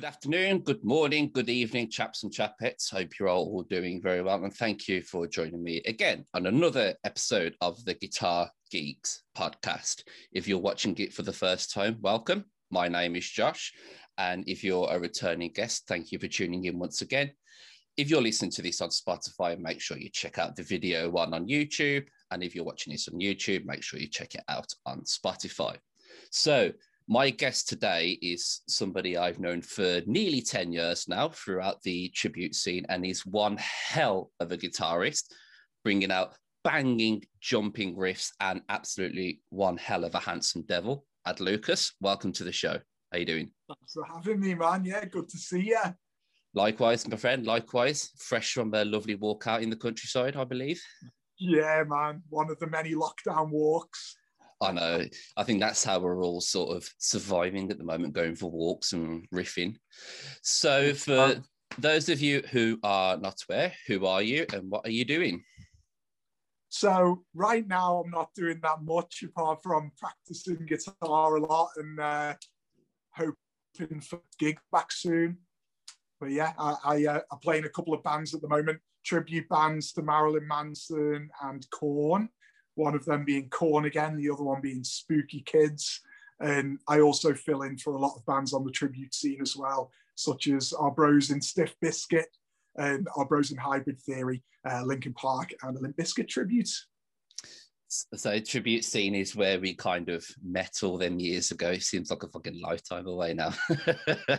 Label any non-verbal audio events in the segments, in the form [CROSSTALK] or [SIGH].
Good afternoon, good morning, good evening, chaps and chapettes. Hope you're all doing very well. And thank you for joining me again on another episode of the Guitar Geeks podcast. If you're watching it for the first time, welcome. My name is Josh. And if you're a returning guest, thank you for tuning in once again. If you're listening to this on Spotify, make sure you check out the video one on YouTube. And if you're watching this on YouTube, make sure you check it out on Spotify. So, my guest today is somebody I've known for nearly 10 years now throughout the tribute scene, and he's one hell of a guitarist, bringing out banging, jumping riffs, and absolutely one hell of a handsome devil. Ad Lucas, welcome to the show. How you doing? Thanks for having me, man. Yeah, good to see you. Likewise, my friend. Likewise, fresh from a lovely walk out in the countryside, I believe. Yeah, man. One of the many lockdown walks. I know. I think that's how we're all sort of surviving at the moment, going for walks and riffing. So, for those of you who are not aware, who are you and what are you doing? So, right now, I'm not doing that much apart from practicing guitar a lot and uh, hoping for gig back soon. But yeah, I, I, uh, I play in a couple of bands at the moment, tribute bands to Marilyn Manson and Korn one of them being Korn again, the other one being Spooky Kids. And I also fill in for a lot of bands on the tribute scene as well, such as our bros in Stiff Biscuit, and our bros in Hybrid Theory, uh, Linkin Park, and the Limp Bizkit tributes. So tribute scene is where we kind of met all them years ago. It seems like a fucking lifetime away now. [LAUGHS]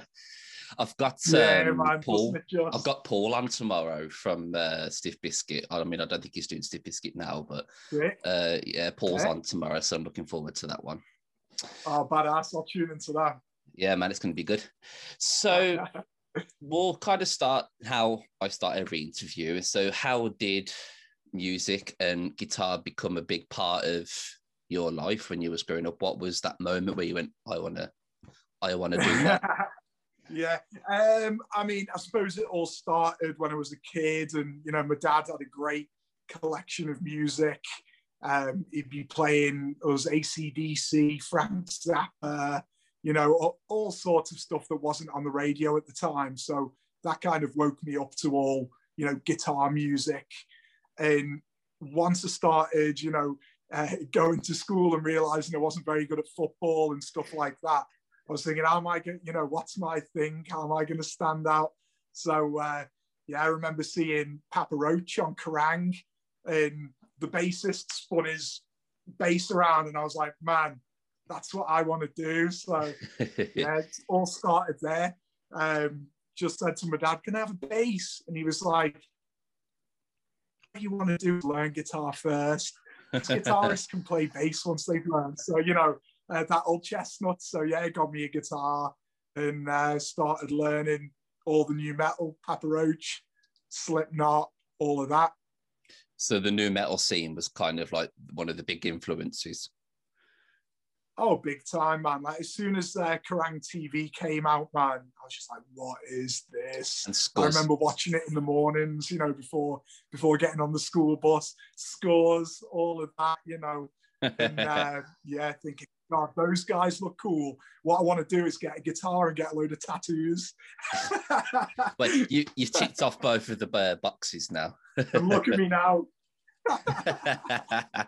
I've got yeah, um, man, Paul. I've got Paul on tomorrow from uh, Stiff Biscuit. I mean, I don't think he's doing Stiff Biscuit now, but uh, yeah, Paul's on tomorrow, so I'm looking forward to that one. Oh, badass! I'll tune into that. Yeah, man, it's going to be good. So [LAUGHS] we'll kind of start how I start every interview. So, how did music and guitar become a big part of your life when you was growing up? What was that moment where you went, "I want to, I want to do that"? [LAUGHS] Yeah, um, I mean, I suppose it all started when I was a kid, and you know, my dad had a great collection of music. Um, he'd be playing us ACDC, Frank Zappa, you know, all, all, sorts of stuff that wasn't on the radio at the time. So that kind of woke me up to all, you know, guitar music. And once I started, you know, uh, going to school and realizing I wasn't very good at football and stuff like that, I was thinking, how am I going, you know, what's my thing? How am I going to stand out? So, uh, yeah, I remember seeing Papa Roach on Kerrang and the bassist spun his bass around and I was like, man, that's what I want to do. So, [LAUGHS] yeah, it all started there. Um, just said to my dad, can I have a bass? And he was like, what you want to do learn guitar first. Guitarists can play bass once they've learned. So, you know, uh, that old chestnut. So yeah, got me a guitar and uh, started learning all the new metal, Papa Roach, Slipknot, all of that. So the new metal scene was kind of like one of the big influences. Oh, big time, man! Like as soon as uh, Kerrang TV came out, man, I was just like, "What is this?" I remember watching it in the mornings, you know, before before getting on the school bus, scores, all of that, you know, [LAUGHS] and uh, yeah, thinking, God, those guys look cool. What I want to do is get a guitar and get a load of tattoos. [LAUGHS] but you you ticked off both of the uh, boxes now. and look at me now. [LAUGHS]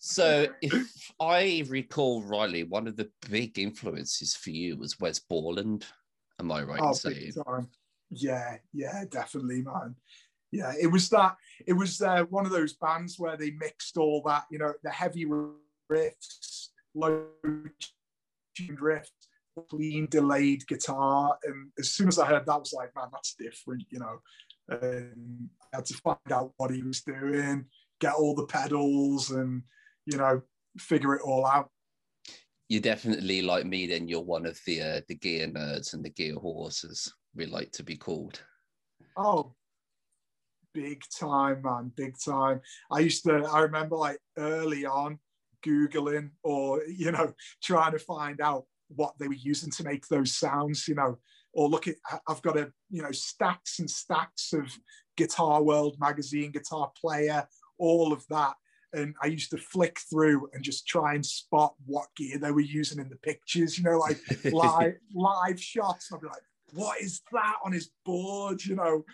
so, if I recall rightly, one of the big influences for you was Wes Borland. Am I right oh, in saying? Yeah, yeah, definitely, man. Yeah, it was that. It was uh, one of those bands where they mixed all that, you know, the heavy riffs low tuned riff, clean delayed guitar. And as soon as I heard that, I was like, man, that's different, you know. And I had to find out what he was doing, get all the pedals, and you know, figure it all out. You're definitely like me. Then you're one of the uh, the gear nerds and the gear horses. We like to be called. Oh, big time, man, big time. I used to. I remember like early on googling or you know [LAUGHS] trying to find out what they were using to make those sounds you know or look at i've got a you know stacks and stacks of guitar world magazine guitar player all of that and i used to flick through and just try and spot what gear they were using in the pictures you know like [LAUGHS] live live shots i'd be like what is that on his board? You know.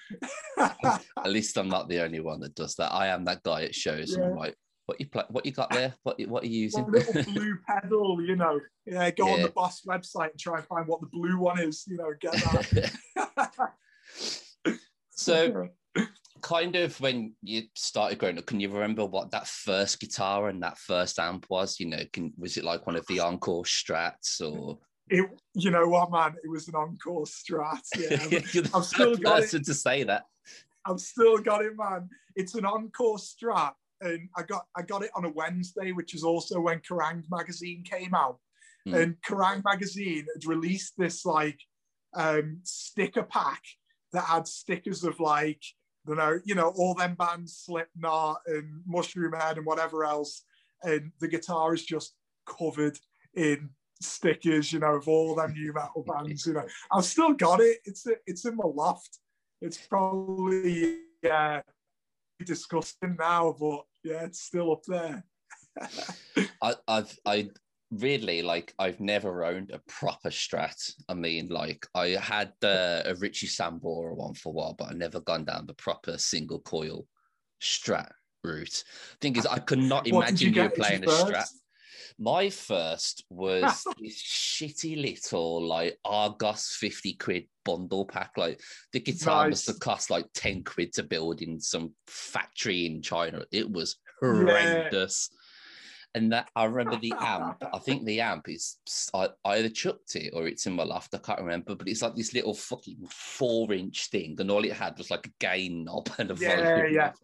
[LAUGHS] At least I'm not the only one that does that. I am that guy at shows, and I'm like, "What you play? What you got there? What what are you [LAUGHS] using?" One little [LAUGHS] blue pedal, you know. Yeah, go on the boss website and try and find what the blue one is, you know, get that. [LAUGHS] so, kind of when you started growing up, can you remember what that first guitar and that first amp was? You know, can was it like one of the Encore Strats or? it, you know what, man? It was an encore strat. Yeah, I've still got it. to say that. I've still got it, man. It's an encore strat, and I got I got it on a Wednesday, which is also when Kerrang magazine came out. Hmm. And Kerrang magazine had released this like um, sticker pack that had stickers of like you know you know all them bands, Slipknot and Mushroomhead and whatever else, and the guitar is just covered in stickers, you know, of all them new metal [LAUGHS] bands. You know, I've still got it. It's it's in my loft. It's probably uh, disgusting now, but yeah, it's still up there. [LAUGHS] I, I've I really like I've never owned a proper Strat. I mean, like I had uh, a Richie Sambora one for a while, but I've never gone down the proper single coil Strat route. Thing is, I could not What did you imagine you, playing a Strat. My first was [LAUGHS] this shitty little like Argos 50 quid bundle pack. Like the guitar must have cost like 10 quid to build in some factory in China. It was Yeah. horrendous. And that I remember the amp. I think the [LAUGHS] amp is I I either chucked it or it's in my loft. I can't remember, but it's like this little fucking four inch thing, and all it had was like a gain knob and a Yeah, volume yeah. knob.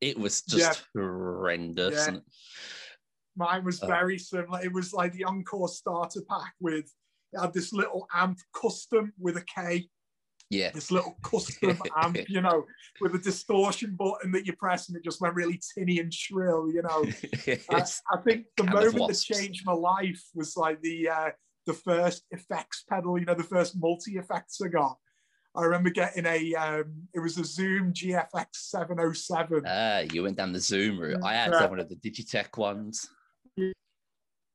It was just horrendous. Yeah. And Mine was Oh. very similar. It was like the Encore starter pack with it had this little amp custom with a K, yeah, this little custom [LAUGHS] amp, you know, with a distortion button that you press and it just went really tinny and shrill, you know. [LAUGHS] I, I think the moment that changed my life was like the uh, the first effects pedal, you know, the first multi effects I got. I remember getting a um, it was a Zoom GFX 707. Ah, you went down the Zoom route. I had Yeah. one of the Digitech ones.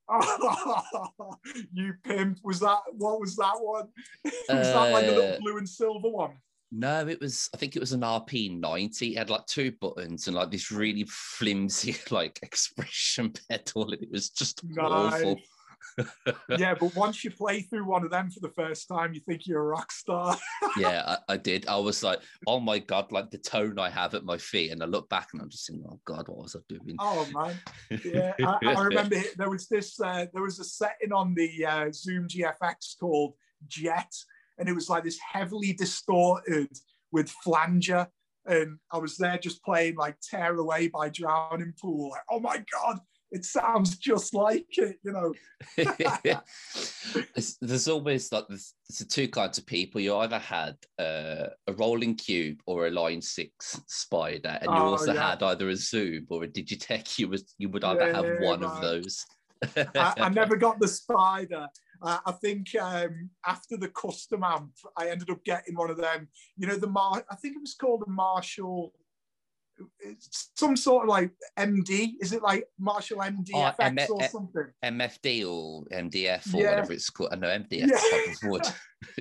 [LAUGHS] you pimp. Was that what was that one? [LAUGHS] was that like Uh, little blue and silver one? No, it was. I think it was an RP90. It had like two buttons and like this really flimsy [LAUGHS] like expression pedal, and it was just awful. Yeah, but [LAUGHS] once you play through one of them for the first time, you think you're a rock star. [LAUGHS] yeah, I, I did. I was like, oh my god, like the tone I have at my feet, and I look back and I'm just thinking, oh god, what was I doing? oh man, yeah. I, I [LAUGHS] remember there was this. Uh, there was a setting on the uh, Zoom GFX called Jet, and it was like this heavily distorted with flanger. And I was there just playing like "Tear Away" by Drowning Pool. Like, oh my god, it sounds just like it, you know. [LAUGHS] There's- always like there's, there's two kinds of people. You either had uh, a Roland Cube or a line six spider, and you Oh, also yeah. had either a Zoom or a Digitech. [LAUGHS] You was you would either have Yeah, one of those. I, I [LAUGHS] never got the spider. Uh, I think um, after the custom amp, I ended up getting one of them. You know, the Mar. I think it was called a Marshall. It's some sort of like MD. Is it like Marshall MD Oh, M- or something? MFD or MDF or Yeah. whatever it's called. I know MDF Yeah. type of wood.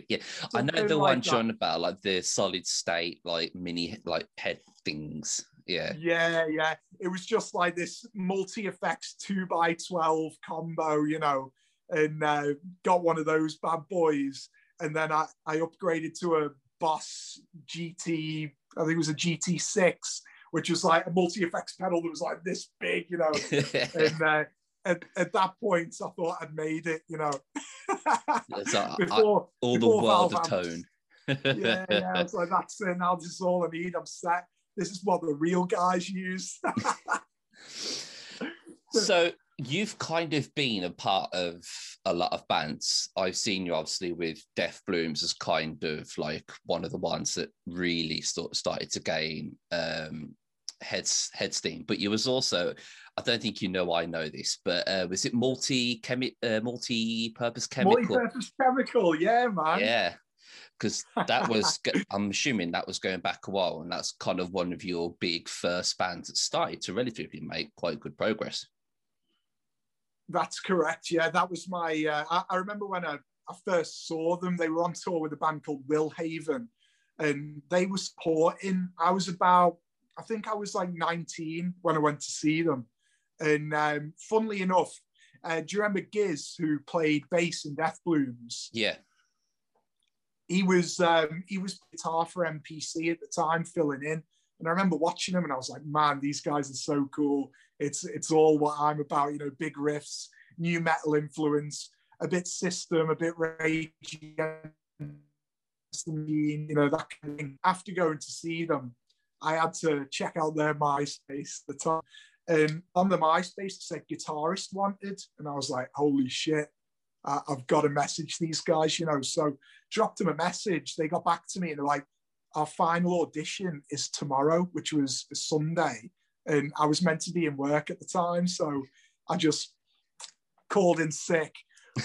yeah, I know the like one. John about like the solid state like mini like head things. Yeah. Yeah, yeah. It was just like this multi effects two by twelve combo, you know, and uh, got one of those bad boys, and then I I upgraded to a Boss GT. I think it was a GT six, which was like a multi effects pedal that was like this big, you know. [LAUGHS] and uh, at, at that point, I thought I'd made it, you know. Before All the before world Valve of tone. yeah, yeah. I was like, that's it. Now this is all I need. I'm set. This is what the real guys use. [LAUGHS] so you've kind of been a part of a lot of bands. I've seen you obviously with Death Blooms as kind of like one of the ones that really sort started to gain um heads head steam. But you was also, I don't think you know I know this, but uh, was it multi chemi- uh, multi-purpose chemical? Multi-purpose chemical, yeah, man. Yeah. Because that was, [LAUGHS] I'm assuming that was going back a while, and that's kind of one of your big first bands that started to relatively make quite good progress. That's correct. Yeah, that was my. Uh, I, I remember when I I first saw them, they were on tour with a band called Will Haven, and they were supporting. I was about, I think I was like 19 when I went to see them. And um, funnily enough, uh, do you remember Giz, who played bass in Death Blooms? Yeah. He was um, he was guitar for MPC at the time, filling in. And I remember watching him, and I was like, "Man, these guys are so cool! It's it's all what I'm about, you know, big riffs, new metal influence, a bit system, a bit rage, you know, that kind of thing." After going to see them, I had to check out their MySpace at the time. And on the MySpace, it said guitarist wanted. And I was like, holy shit, uh, I've got to message these guys, you know. So dropped them a message. They got back to me and they're like, our final audition is tomorrow, which was a Sunday. And I was meant to be in work at the time. So I just called in sick,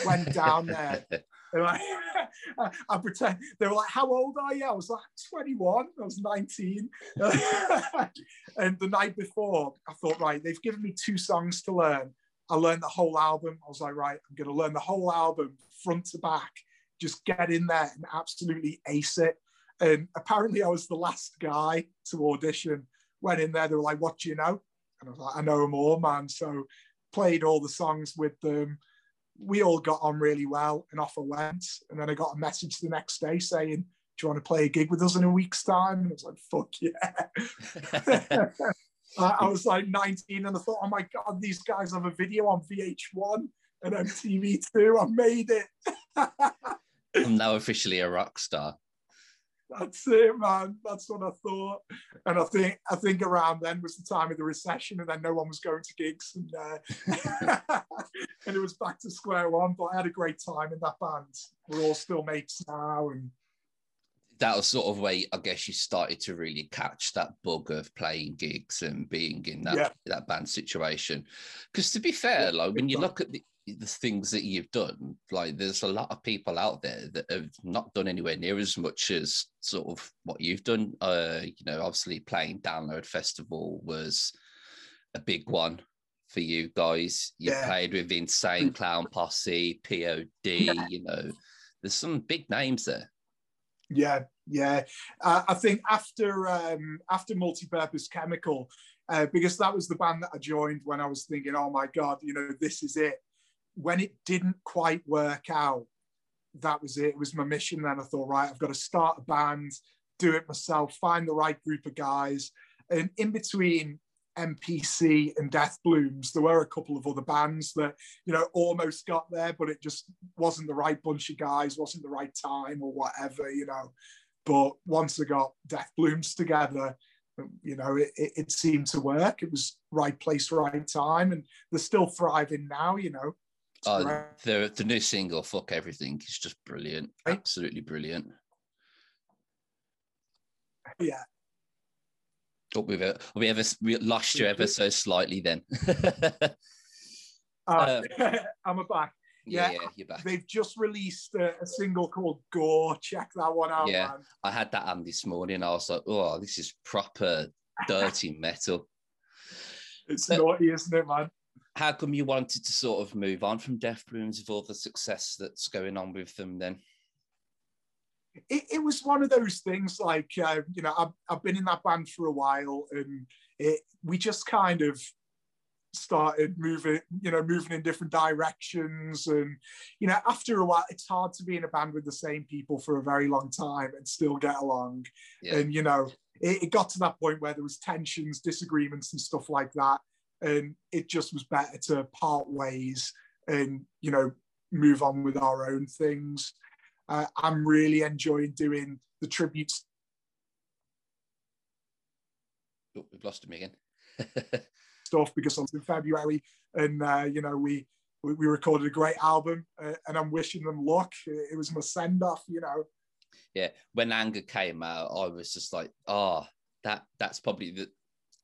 went down there. [LAUGHS] and I, I pretend they were like, "How old are you?" I was like, "21." I was 19. [LAUGHS] and the night before, I thought, right, they've given me two songs to learn. I learned the whole album. I was like, right, I'm going to learn the whole album front to back. Just get in there and absolutely ace it. And apparently, I was the last guy to audition. Went in there, they were like, "What do you know?" And I was like, "I know them all, man." So played all the songs with them we all got on really well and off I went. And then I got a message the next day saying, Do you want to play a gig with us in a week's time? And I was like, Fuck yeah. [LAUGHS] I was like 19 and I thought, Oh my God, these guys have a video on VH1 and MTV2. I made it. [LAUGHS] I'm now officially a rock star that's it, man. That's what I thought. And I think I think around then was the time of the recession, and then no one was going to gigs, and uh, [LAUGHS] and it was back to square one. But I had a great time in that band. We're all still mates now, and that was sort of where I guess you started to really catch that bug of playing gigs and being in that yeah. that band situation. Because to be fair, like when you look at the the things that you've done, like there's a lot of people out there that have not done anywhere near as much as sort of what you've done. Uh, you know, obviously playing Download Festival was a big one for you guys. You yeah. played with Insane Clown Posse, POD, yeah. you know, there's some big names there. Yeah, yeah. Uh, I think after um, after Multipurpose Chemical, uh, because that was the band that I joined when I was thinking, oh my God, you know, this is it when it didn't quite work out, that was it. It was my mission. Then I thought, right, I've got to start a band, do it myself, find the right group of guys. And in between MPC and Death Blooms, there were a couple of other bands that, you know, almost got there, but it just wasn't the right bunch of guys, wasn't the right time or whatever, you know. But once I got Death Blooms together, you know, it, it, it seemed to work. It was right place, right time. And they're still thriving now, you know. Uh, the the new single "Fuck Everything" is just brilliant, absolutely brilliant. Yeah. Oh, we've uh, we ever we lost you ever so slightly then. uh, [LAUGHS] [LAUGHS] I'm back. Yeah, yeah, you're back. They've just released a, a, single called "Gore." Check that one out. Yeah, man. I had that on this morning. I was like, "Oh, this is proper dirty metal." [LAUGHS] It's naughty, isn't it, man? How come you wanted to sort of move on from Death Blooms with all the success that's going on with them then? It, it was one of those things like, uh, you know, I've, I've been in that band for a while and it, we just kind of started moving, you know, moving in different directions. And, you know, after a while, it's hard to be in a band with the same people for a very long time and still get along. Yeah. And, you know, it, it got to that point where there was tensions, disagreements and stuff like that and it just was better to part ways and you know move on with our own things. Uh, I'm really enjoying doing the tributes. Oh, we've lost him again. [LAUGHS] stuff because I was in February, and uh, you know we we recorded a great album, uh, and I'm wishing them luck. It was my send off, you know. Yeah, when Anger came out, I was just like, oh, that that's probably the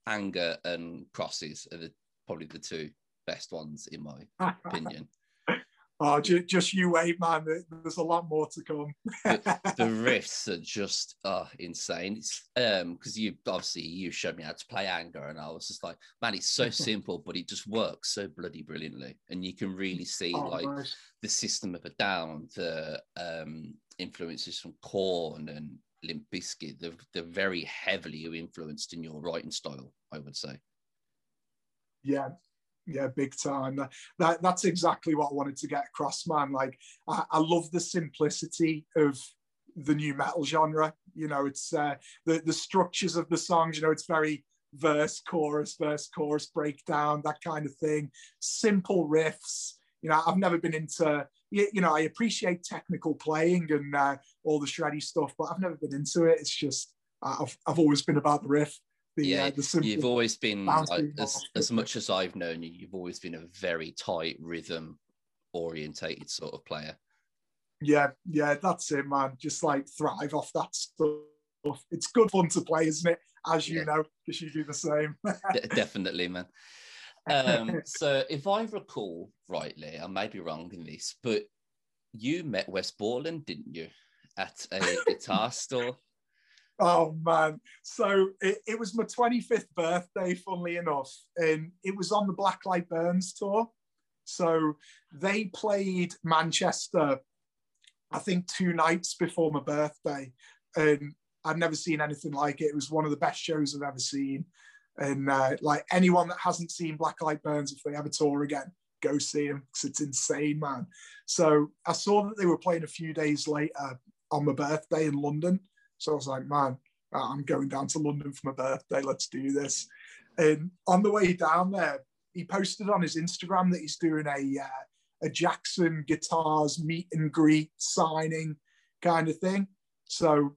anger and crosses are the, probably the two best ones in my [LAUGHS] opinion. Oh, just, just you wait, man. There's a lot more to come. the, [LAUGHS] the, riffs are just oh, insane. It's um because you obviously you showed me how to play anger, and I was just like, man, it's so [LAUGHS] simple, but it just works so bloody brilliantly, and you can really see oh, like nice. the system of a down, the um influences from Korn and Limp Bizkit. They're, they're very heavily influenced in your writing style, I would say. Yeah, yeah, big time. That, that's exactly what I wanted to get across, man. Like, I, I love the simplicity of the new metal genre. You know, it's uh, the the structures of the songs. You know, it's very verse, chorus, verse, chorus, breakdown, that kind of thing. Simple riffs. You know, I've never been into. You know, I appreciate technical playing and uh, all the shreddy stuff, but I've never been into it. It's just I've I've always been about the riff. The, yeah, uh, the you've always been like, as, as much as I've known you, you've always been a very tight rhythm orientated sort of player. Yeah, yeah, that's it, man. Just like thrive off that stuff. It's good fun to play, isn't it? As you yeah. know, because you do the same. [LAUGHS] De- definitely, man. Um, [LAUGHS] so, if I recall rightly, I may be wrong in this, but you met Wes Borland, didn't you, at a guitar [LAUGHS] store? Oh man. So it, it, was my 25th birthday, funnily enough. And it was on the Black Light Burns tour. So they played Manchester, I think, two nights before my birthday. And I'd never seen anything like it. It was one of the best shows I've ever seen. And uh, like anyone that hasn't seen Black Blacklight Burns, if they ever tour again, go see them because it's insane, man. So I saw that they were playing a few days later on my birthday in London. So I was like, man, I'm going down to London for my birthday. Let's do this. And on the way down there, he posted on his Instagram that he's doing a uh, a Jackson Guitars meet and greet signing kind of thing. So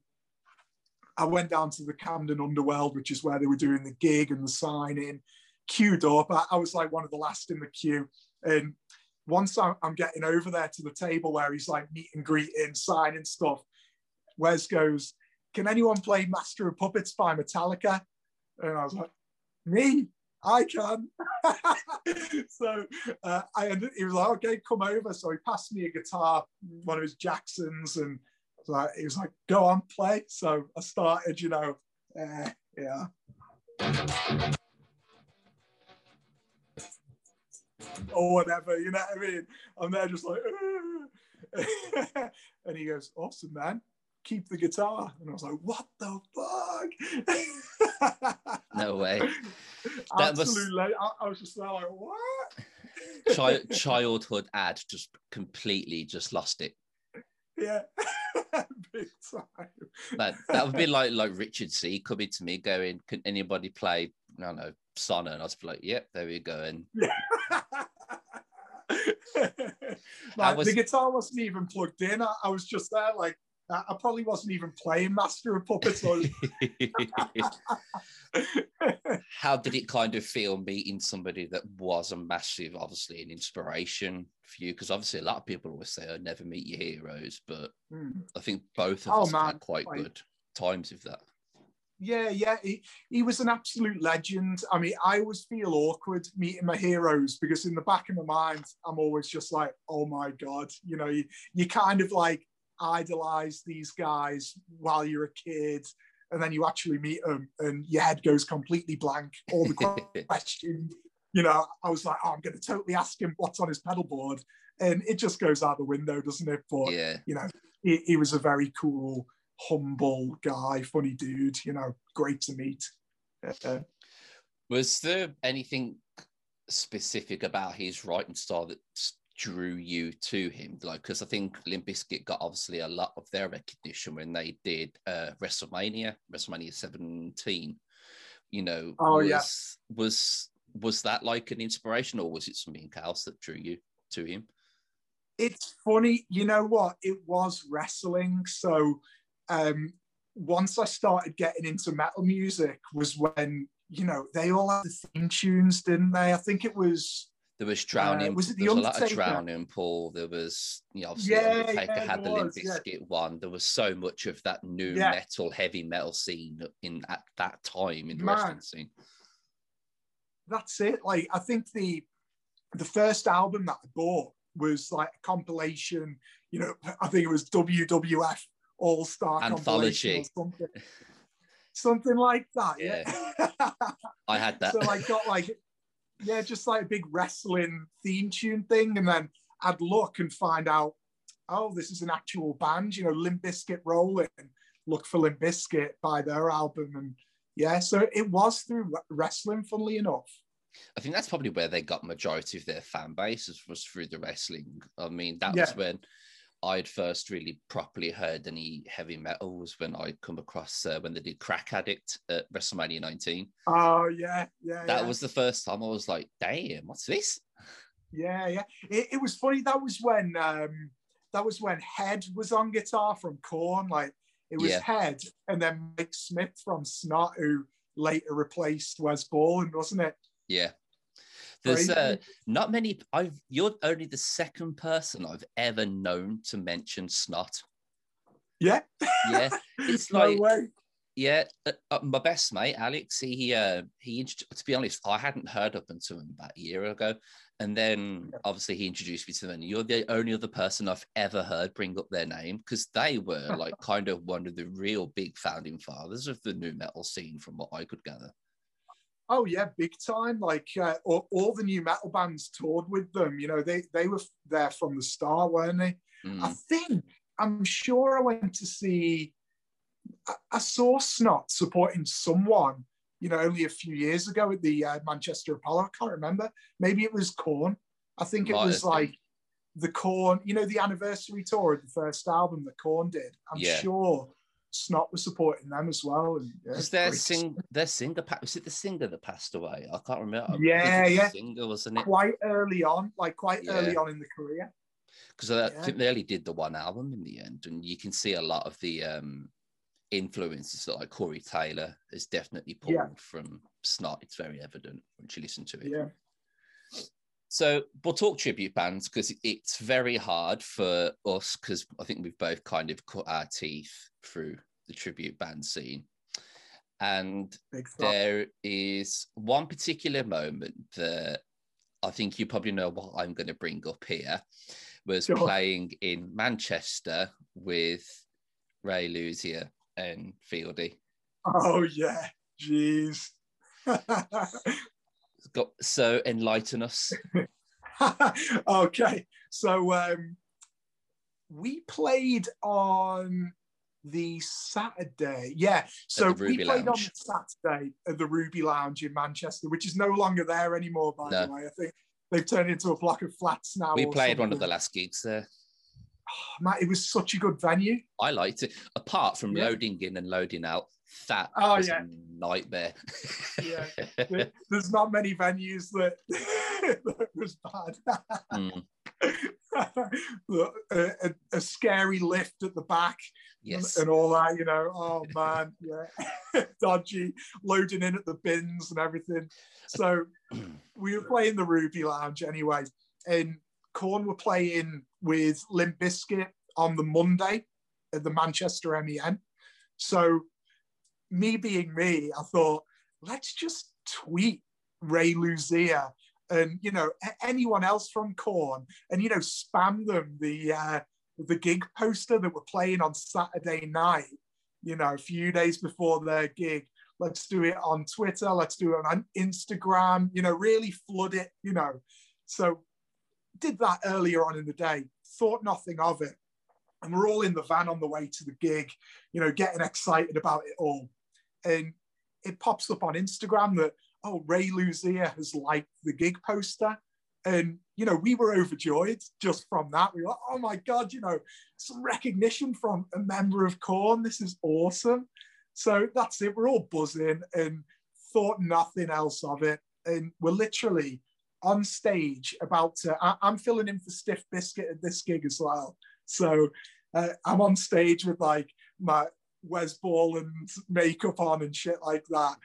I went down to the Camden Underworld, which is where they were doing the gig and the signing, queued up. I, I was like one of the last in the queue. And once I'm, I'm getting over there to the table where he's like meet and greeting, signing stuff, Wes goes, can anyone play Master of Puppets by Metallica? And I was like, me, I can. [LAUGHS] so uh, I ended, he was like, okay, come over. So he passed me a guitar, one of his Jacksons, and like, he was like, go on, play. So I started, you know, uh, yeah. or whatever, you know what I mean? I'm there just like, [LAUGHS] and he goes, awesome, man keep the guitar. And I was like, what the fuck? no way. [LAUGHS] That Absolutely. Was... I, I was just like, what? Child, childhood ad just completely just lost it. Yeah. [LAUGHS] Big time. That, that would be [LAUGHS] like like Richard C coming to me going, Can anybody play I don't know, Sonne? And I was like, Yep, there we go. And yeah. [LAUGHS] like, was... the guitar wasn't even plugged in. I, I was just there like I probably wasn't even playing Master of Puppets. [LAUGHS] How did it kind of feel meeting somebody that was a massive, obviously, an inspiration for you? Because obviously, a lot of people always say, "I oh, never meet your heroes," but mm. I think both of oh, us man. had quite like, good times with that. Yeah, yeah, he, he was an absolute legend. I mean, I always feel awkward meeting my heroes because in the back of my mind, I'm always just like, oh my God, you know, you, you kind of like idolize these guys while you're a kid and then you actually meet them and your head goes completely blank all the [LAUGHS] questions. You know i was like oh, i'm going to totally ask him what's on his pedal board and it just goes out the window doesn't it? But yeah. you know he, he was a very cool humble guy funny dude you know great to meet. Uh, was there anything specific about his writing style that drew you to him? Like, because I think Limp Bizkit got obviously a lot of their recognition when they did uh, WrestleMania, WrestleMania 17. You know, oh was, yeah, was was that like an inspiration, or was it something else that drew you to him? It's funny, you know what? It was wrestling. So um, once I started getting into metal music was when you know they all had the theme tunes, didn't they? I think it was there was drowning. Uh, was it the there was a lot of Drowning Pool. There was, you know, obviously yeah, Undertaker yeah, had the Limp Bizkit yeah. one. There was so much of that new yeah. metal, heavy metal scene in at that time in the Man, wrestling scene. That's it. Like I think the the first album that I bought was like a compilation. You know, I think it was WWF All Star Anthology. something, [LAUGHS] something like that. Yeah. [LAUGHS] I had that. so I got like, yeah, just like a big wrestling theme tune thing, and then I'd look and find out, oh, this is an actual band. You know, Limp Bizkit rolling. Look for Limp Bizkit by their album, and yeah, so it was through wrestling. Funnily enough. I think that's probably where they got majority of their fan base was, was through the wrestling. I mean, that Yeah. was when I'd first really properly heard any heavy metal was when I come across uh, when they did Crack Addict at WrestleMania 19. Oh yeah, yeah. That yeah. was the first time I was like, damn, what's this? Yeah, yeah. It, it was funny. That was when um that was when Head was on guitar from Korn. Like it was Yeah. Head and then Mike Smith from Snot who later replaced Wes Borland, wasn't it? Yeah. There's uh, not many. I've you're only the second person I've ever known to mention snot. Yeah. Yeah, [LAUGHS] it's no like way. yeah. Uh, uh, my best mate Alex, he uh, he to be honest, I hadn't heard of up until about a year ago, and then obviously he introduced me to them. And you're the only other person I've ever heard bring up their name because they were [LAUGHS] like kind of one of the real big founding fathers of the new metal scene, from what I could gather. Oh yeah, big time. Like uh, all, all the new metal bands toured with them. You know, they they were there from the start, weren't they? Mm. I think I'm sure I went to see. I, I saw Snot supporting someone, you know, only a few years ago at the uh, Manchester Apollo. I can't remember. Maybe it was Korn. I think it Might was like the Korn. You know, the anniversary tour of the first album that Korn did. I'm Yeah. sure Snot was supporting them as well. And yeah, it's their sing their singer was it the singer that passed away? I can't remember. Yeah, yeah. singer wasn't it? quite early on, like quite Yeah. early on in the career. Because I Yeah. think they only did the one album in the end, and you can see a lot of the um influences that like Corey Taylor is definitely pulled from Snot. It's very evident once you listen to it. Yeah. So we'll talk tribute bands because it's very hard for us because I think we've both kind of cut our teeth through the tribute band scene. And there is one particular moment that I think you probably know what I'm going to bring up here was Sure. playing in Manchester with Ray Luzier and Fieldy. Oh yeah, jeez. [LAUGHS] Got so enlighten us. [LAUGHS] okay, so um, we played on the Saturday. Yeah, so we played Lounge. on Saturday at the Ruby Lounge in Manchester, which is no longer there anymore. By the way, I think they've turned into a block of flats now. We played one of the last gigs there. [SIGHS] Oh, man, it was such a good venue. I liked it. Apart from Yeah. loading in and loading out, that Oh, was yeah. a nightmare. Yeah. [LAUGHS] There's not many venues that, [LAUGHS] that was bad. Mm, [LAUGHS] a, a, a scary lift at the back yes. and all that, you know. Oh man, yeah, [LAUGHS] dodgy, loading in at the bins and everything. So [CLEARS THROAT] we were playing the Ruby Lounge anyway, and Korn were playing with Limp Bizkit on the Monday at the Manchester MEN. So me being me, I thought, let's just tweet Ray Luzier and you know anyone else from Korn, and you know spam them the uh, the gig poster that we're playing on Saturday night. You know, a few days before their gig. Let's do it on Twitter. Let's do it on Instagram. You know, really flood it. You know, so did that earlier on in the day. Thought nothing of it, and we're all in the van on the way to the gig. You know, getting excited about it all, and it pops up on Instagram that oh Ray Luzier has liked the gig poster, and you know we were overjoyed just from that. We were like, oh my god, you know some recognition from a member of Korn. This is awesome. So that's it. We're all buzzing and thought nothing else of it, and we're literally on stage about to. I, am filling in for Stiff Biscuit at this gig as well. So uh, I'm on stage with like my Wes Borland makeup on and shit like that.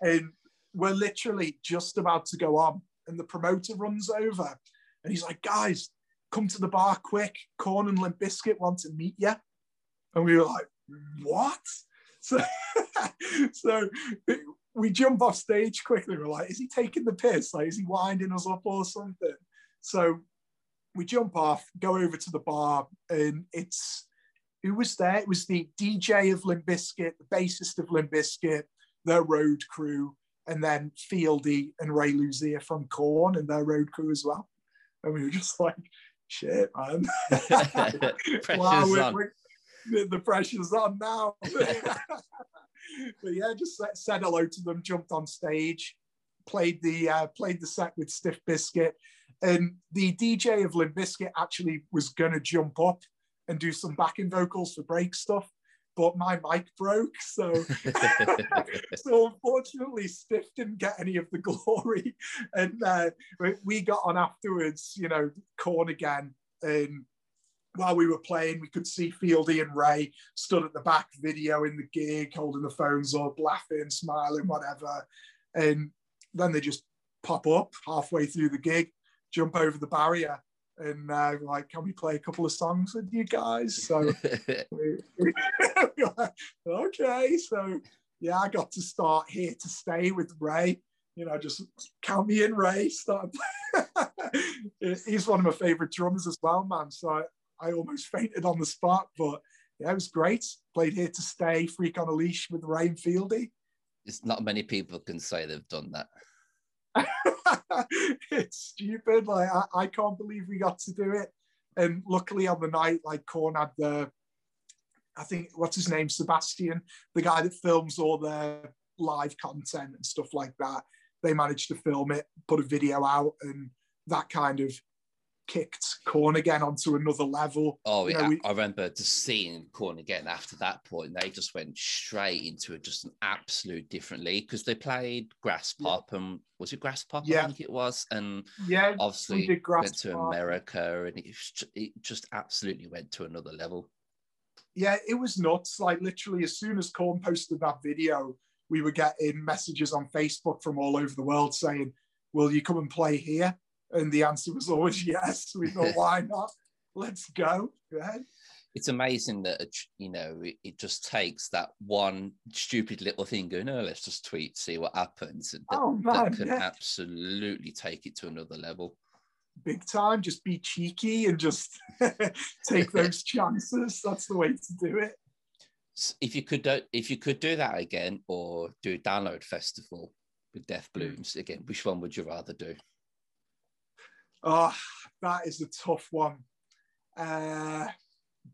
And we're literally just about to go on. And the promoter runs over and he's like, guys, come to the bar quick. Korn and Limp Bizkit want to meet you. And we were like, what? [LAUGHS] So, so we jump off stage quickly. We're like, is he taking the piss? Like, is he winding us up or something? So we jump off, go over to the bar, and it's who was there? It was the DJ of Limp Bizkit, the bassist of Limp Bizkit, their road crew, and then Fieldy and Ray Luzier from Korn and their road crew as well. And we were just like, shit, man. [LAUGHS] [LAUGHS] wow, we're, we're, the, the pressure's on now. [LAUGHS] but yeah, just said hello to them, jumped on stage, played the uh, played the set with Stiff Biscuit, and the DJ of Limp Bizkit actually was gonna jump up and do some backing vocals for break stuff. But my mic broke, so [LAUGHS] so unfortunately, Stiff didn't get any of the [LAUGHS] glory, and uh, we got on afterwards. You know, Korn again, and while we were playing, we could see Fieldy and Ray stood at the back, video in the gig, holding the phones up, laughing, smiling, whatever. And then they just pop up halfway through the gig, jump over the barrier, and uh, like, can we play a couple of songs with you guys? So, [LAUGHS] [LAUGHS] okay, so yeah, I got to start here to stay with Ray. You know, just count me in, Ray. Start. [LAUGHS] He's one of my favorite drummers as well, man. So I, I almost fainted on the spot, but yeah, it was great. Played here to stay, freak on a leash with Ray Fieldy. It's not many people can say they've done that. [LAUGHS] it's stupid. Like I, I can't believe we got to do it. And luckily on the night, like Korn had the, I think what's his name, Sebastian, the guy that films all the live content and stuff like that. They managed to film it, put a video out, and that kind of kicked Korn again onto another level. Oh, you know, yeah. We, I remember just seeing again after that point. They just went straight into a, just an absolute different league because they played Graspop yeah. and was it Graspop? Yeah. I think it was. And yeah, obviously went to America and it, it just absolutely went to another level. Yeah, it was nuts. Like literally, as soon as Korn posted that video, we were getting messages on Facebook from all over the world saying, Will you come and play here? And the answer was always yes. We thought, [LAUGHS] why not? Let's go. Right? It's amazing that you know it, just takes that one stupid little thing going. Oh, let's just tweet, see what happens. That, oh man, that can yeah. absolutely take it to another level. Big time. Just be cheeky and just [LAUGHS] take [LAUGHS] those chances. That's the way to do it. If you could do, if you could do that again, or do a download festival with Death hmm. Blooms again, which one would you rather do? Oh, that is a tough one. Uh,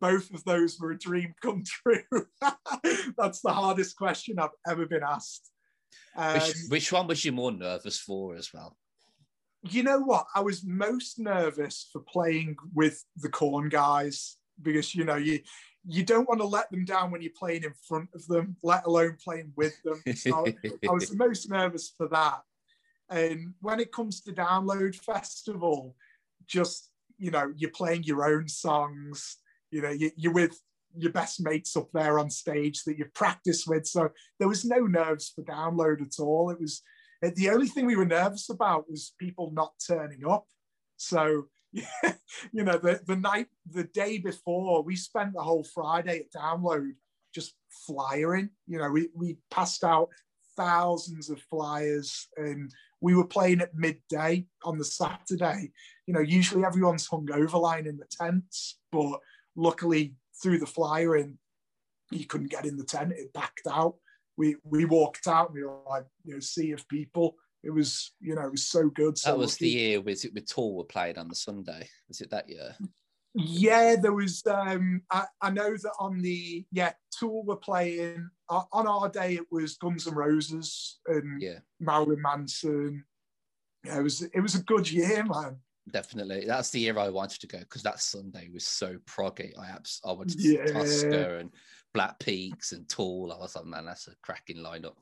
both of those were a dream come [LAUGHS] true. That's the hardest question I've ever been asked. Um, which, which one was you more nervous for as well? You know what? I was most nervous for playing with the Korn guys because you know you you don't want to let them down when you're playing in front of them, let alone playing with them. So I was the [LAUGHS] most nervous for that. And when it comes to Download Festival, just, you know, you're playing your own songs, you know, you're with your best mates up there on stage that you've practiced with. So there was no nerves for Download at all. It was the only thing we were nervous about was people not turning up. So, [LAUGHS] you know, the, the night, the day before, we spent the whole Friday at Download just flyering. You know, we, we passed out thousands of flyers and we were playing at midday on the Saturday. You know, usually everyone's hung over line in the tents, but luckily through the flyer in, you couldn't get in the tent. It backed out. We we walked out and we were like, you know, sea of people. It was, you know, it was so good. So that was lucky. the year was it with Tool were playing on the Sunday? Was it that year? Yeah, there was. Um, I, I know that on the yeah Tool were playing on our day. It was Guns N' Roses and yeah. Marilyn Manson. Yeah, it was it was a good year, man. Definitely, that's the year I wanted to go because that Sunday was so proggy. I abs- I went to yeah. Tusker and Black Peaks and Tool. I was like, man, that's a cracking lineup.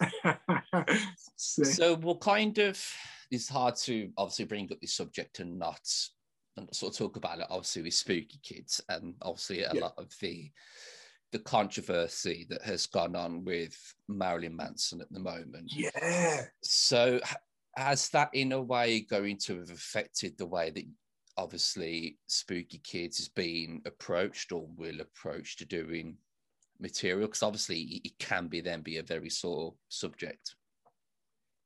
[LAUGHS] so, what kind of? It's hard to obviously bring up this subject and not and sort of talk about it obviously with spooky kids and obviously a yeah. lot of the the controversy that has gone on with Marilyn Manson at the moment. Yeah. So has that in a way going to have affected the way that obviously spooky kids is being approached or will approach to doing material because obviously it can be then be a very sort of subject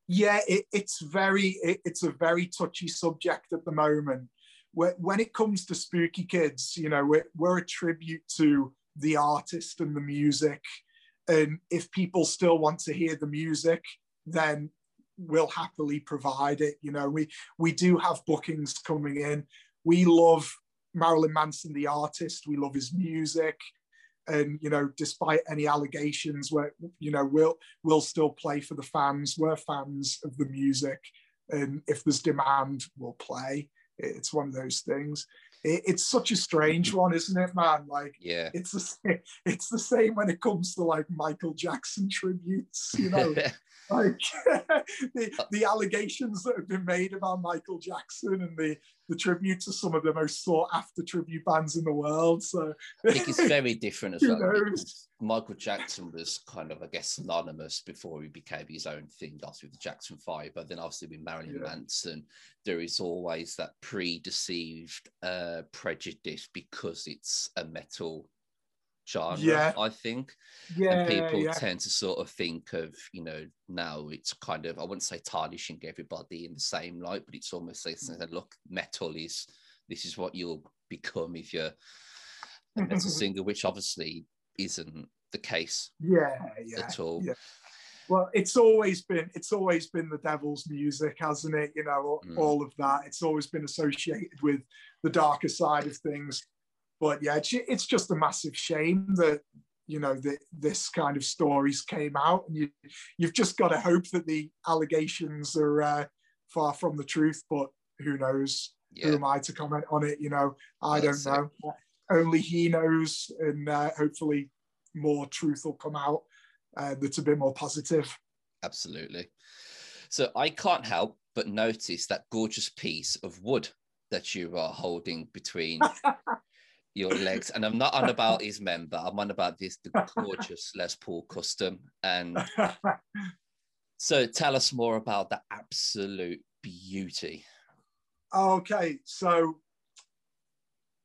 yeah it, it's very it, it's a very touchy subject at the moment when it comes to Spooky Kids, you know, we're, we're a tribute to the artist and the music. And if people still want to hear the music, then we'll happily provide it. You know, we we do have bookings coming in. We love Marilyn Manson, the artist. We love his music, and you know, despite any allegations, where you know we'll we'll still play for the fans. We're fans of the music, and if there's demand, we'll play. It's one of those things. It's such a strange one, isn't it, man? Like, yeah, it's the same, [LAUGHS] it's the same when it comes to like Michael Jackson tributes. You know, [LAUGHS] like [LAUGHS] the, the allegations that have been made about Michael Jackson and the the tribute to some of the most sought after tribute bands in the world. So [LAUGHS] I think it's very different as well. Michael Jackson was kind of, I guess, synonymous before he became his own thing, obviously with the Jackson Five. But then, obviously, with Marilyn yeah. Manson, there is always that pre-deceived uh, prejudice because it's a metal genre, yeah. I think. Yeah. And people yeah. tend to sort of think of, you know, now it's kind of, I wouldn't say tarnishing everybody in the same light, but it's almost like, look, metal is, this is what you'll become if you're a metal [LAUGHS] singer, which obviously isn't the case. Yeah, yeah. At all. Yeah. Well, it's always been it's always been the devil's music, hasn't it? You know, mm. all of that. It's always been associated with the darker side of things but yeah, it's, it's just a massive shame that you know that this kind of stories came out, and you you've just got to hope that the allegations are uh, far from the truth. But who knows? Yeah. Who am I to comment on it? You know, I That's don't know. It. Only he knows, and uh, hopefully more truth will come out uh, that's a bit more positive. Absolutely. So I can't help but notice that gorgeous piece of wood that you are holding between [LAUGHS] your legs. And I'm not on about his member. I'm on about this the gorgeous Les Paul custom. And [LAUGHS] so tell us more about the absolute beauty. Okay, so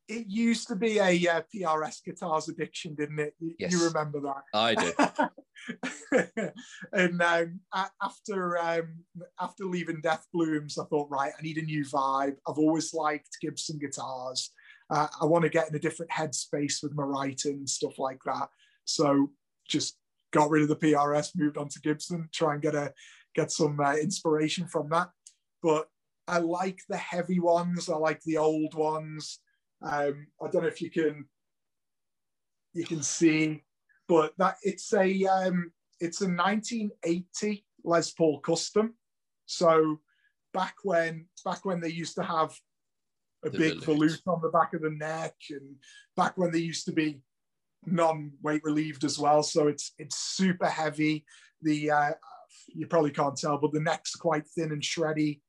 it used to be a uh, PRS guitars addiction, didn't it? You, yes. you remember that? I do. [LAUGHS] and um, after um, after leaving Death Blooms, I thought, right, I need a new vibe. I've always liked Gibson guitars uh, I want to get in a different headspace with my writing and stuff like that. So just got rid of the PRS, moved on to Gibson, try and get a get some uh, inspiration from that. But I like the heavy ones. I like the old ones. Um, I don't know if you can you can see, but that it's a um, it's a 1980 Les Paul custom. So back when back when they used to have a the big volute on the back of the neck, and back when they used to be non-weight relieved as well. So it's it's super heavy. The uh, you probably can't tell, but the neck's quite thin and shreddy,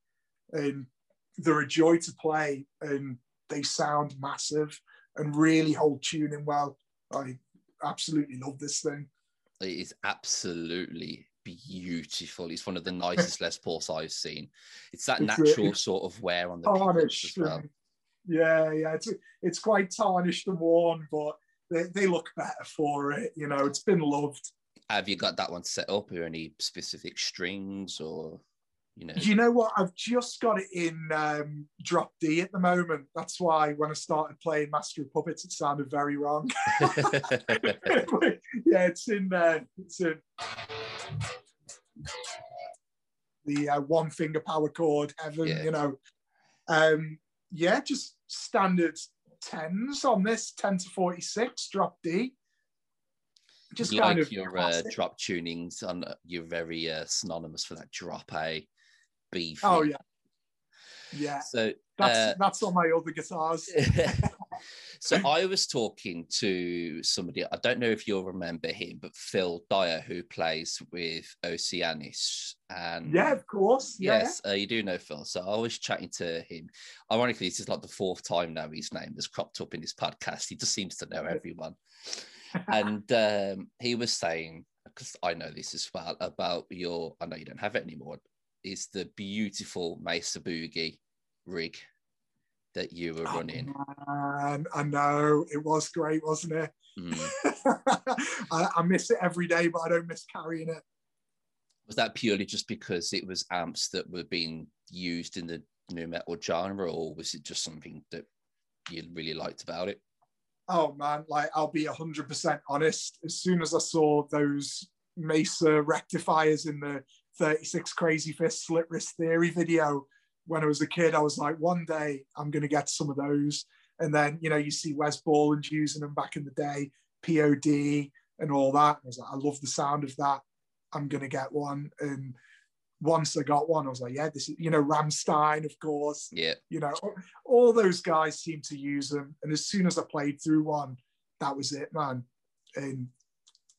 and they're a joy to play, and they sound massive and really hold tuning well. I absolutely love this thing. It is absolutely beautiful. It's one of the nicest [LAUGHS] Les Pauls I've seen. It's that it's natural really sort of wear on the as well. Yeah, yeah, it's it's quite tarnished and worn, but they, they look better for it. You know, it's been loved. Have you got that one set up? Or any specific strings or? You know. you know what? I've just got it in um, drop D at the moment. That's why when I started playing Master of Puppets, it sounded very wrong. [LAUGHS] [LAUGHS] yeah, it's in there. Uh, it's in the uh, one finger power chord heaven. Yeah. You know, um, yeah, just standard tens on this, 10 to 46, drop D. Just you kind like of your uh, drop tunings on uh, you're very uh, synonymous for that drop A B. Oh yeah. Yeah. So that's uh, that's on my other guitars. [LAUGHS] so I was talking to somebody, I don't know if you'll remember him, but Phil Dyer, who plays with Oceanus. And yeah, of course. Yes, yeah. uh, you do know Phil. So I was chatting to him. Ironically, this is like the fourth time now his name has cropped up in this podcast. He just seems to know everyone. and um, he was saying, because I know this as well, about your, I know you don't have it anymore, is the beautiful Mesa Boogie rig that you were oh, running. Man, I know it was great, wasn't it? Mm. [LAUGHS] I, I, miss it every day, but I don't miss carrying it. Was that purely just because it was amps that were being used in the nu metal genre, or was it just something that you really liked about it? Oh man, like I'll be hundred percent honest. As soon as I saw those Mesa rectifiers in the 36 Crazy Fist Slit Wrist Theory video when I was a kid, I was like, one day I'm going to get some of those. And then, you know, you see Wes Borland using them back in the day, POD and all that. I was like, I love the sound of that. I'm going to get one. And once I got one, I was like, yeah, this is, you know, Rammstein, of course. Yeah. You know, all those guys seem to use them. And as soon as I played through one, that was it, man. And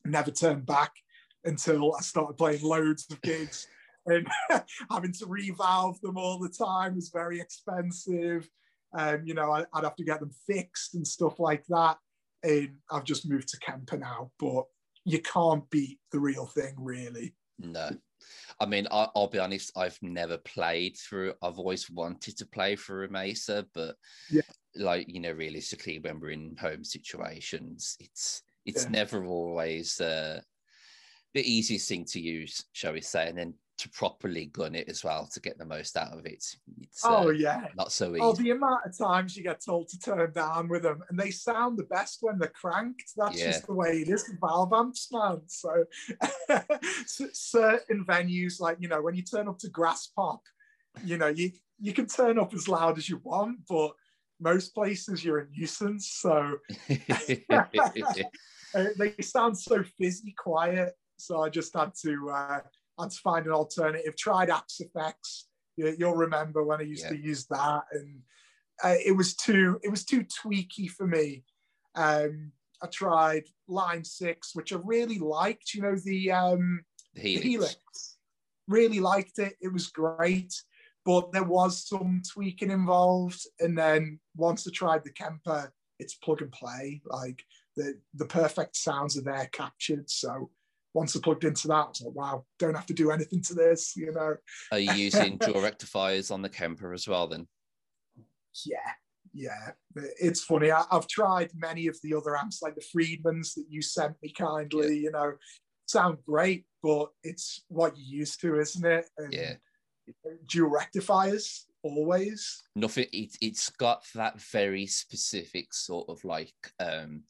never turned back until I started playing loads of gigs and [LAUGHS] having to revalve them all the time was very expensive. Um, you know, I, would have to get them fixed and stuff like that. And I've just moved to Kemper now, but you can't beat the real thing, really. No. I mean, I, will be honest, I've never played through, I've always wanted to play through a Mesa, but yeah. like, you know, realistically, when we're in home situations, it's, it's Yeah. never always uh, the easiest thing to use, shall we say, and then to properly gun it as well to get the most out of it. It's uh, Oh, yeah. not so easy. Oh, the amount of times you get told to turn down with them, and they sound the best when they're cranked. That's Yeah. just the way it is with valve amps, man. So, [LAUGHS] certain venues, like you know, when you turn up to Graspop, you know, you you can turn up as loud as you want, but most places you're a nuisance. So uh, [LAUGHS] [LAUGHS] they sound so fizzy quiet. So I just had to uh, had to find an alternative. Tried Axe-Fx. You, you'll remember when I used Yeah. to use that, and uh, it was too it was too tweaky for me. Um, I tried Line Six, which I really liked. You know the um, the the Helix. Helix. Really liked it. It was great, but there was some tweaking involved. And then once I tried the Kemper, it's plug and play. Like the the perfect sounds are there captured. So once I plugged into that, I was like, wow, don't have to do anything to this. You know, Are you using dual rectifiers on the Kemper as well then? yeah, yeah. It's funny. I, I've tried many of the other amps, like the Friedmans that you sent me kindly. You know, sound great, but it's what you're used to, isn't it? And Yeah. dual rectifiers always. Nothing. It, it's got that very specific sort of like. um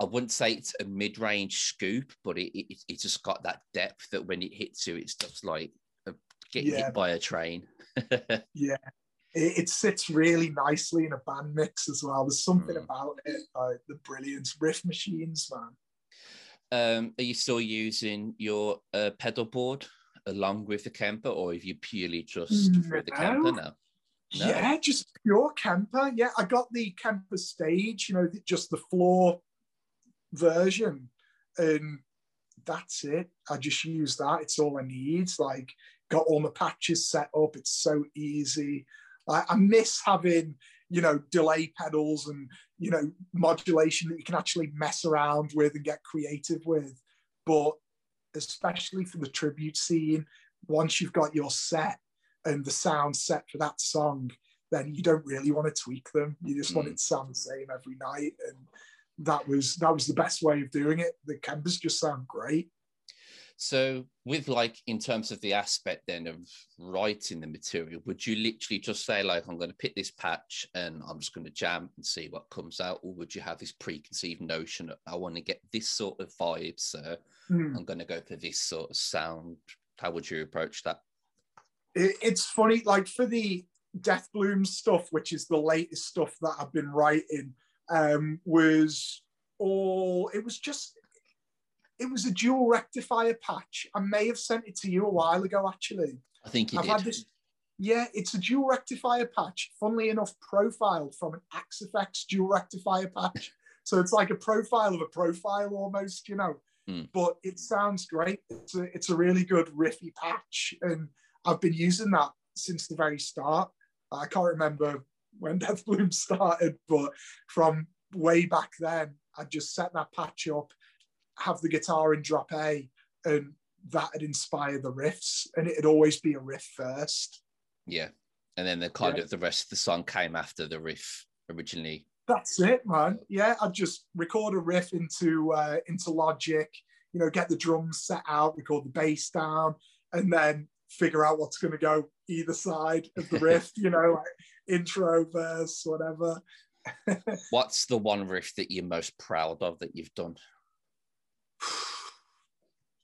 I wouldn't say it's a mid-range scoop, but it, it it just got that depth that when it hits you, it's just like uh, getting Yeah. hit by a train. [LAUGHS] Yeah. It, it sits really nicely in a band mix as well. There's something Mm. about it, uh, the brilliance. Riff machines, man. um, are you still using your uh, pedal board along with the Kemper, or have you purely just through the Kemper now? No. Yeah, just pure Kemper. Yeah, I got the Kemper stage, you know, just the floor version. And that's it. I just use that. It's all I need. Like, got all my patches set up. It's so easy. Like, I miss having, you know, delay pedals and, you know, modulation that you can actually mess around with and get creative with. But especially for the tribute scene, once you've got your set and the sound set for that song, then you don't really want to tweak them. You just want Mm. it to sound the same every night. And that was that was the best way of doing it. The Kempers just sound great. So, with like in terms of the aspect then of writing the material, would you literally just say like, I'm going to pick this patch and I'm just going to jam and see what comes out, or would you have this preconceived notion that I want to get this sort of vibe, so Hmm. I'm going to go for this sort of sound? How would you approach that? It's funny, like for the Death Bloom stuff, which is the latest stuff that I've been writing, um, was all it was just it was a dual rectifier patch. I may have sent it to you a while ago, actually. I think you I've did. had this. Yeah, it's a dual rectifier patch. Funnily enough, profiled from an Axe-Fx dual rectifier patch. [LAUGHS] So it's like a profile of a profile almost, you know. Mm. But it sounds great. It's a, it's a really good riffy patch, and I've been using that since the very start. I can't remember when [LAUGHS] Death Bloom started, but from way back then, I'd just set that patch up, have the guitar in drop A, and that had inspired the riffs, and it'd always be a riff first. yeah. And then the kind Yeah. of the rest of the song came after the riff originally. That's it, man. Yeah, I'd just record a riff into uh, into Logic, you know, get the drums set out, record the bass down, and then figure out what's going to go either side of the [LAUGHS] riff, you know, like intro, verse, whatever. [LAUGHS] What's the one riff that you're most proud of that you've done?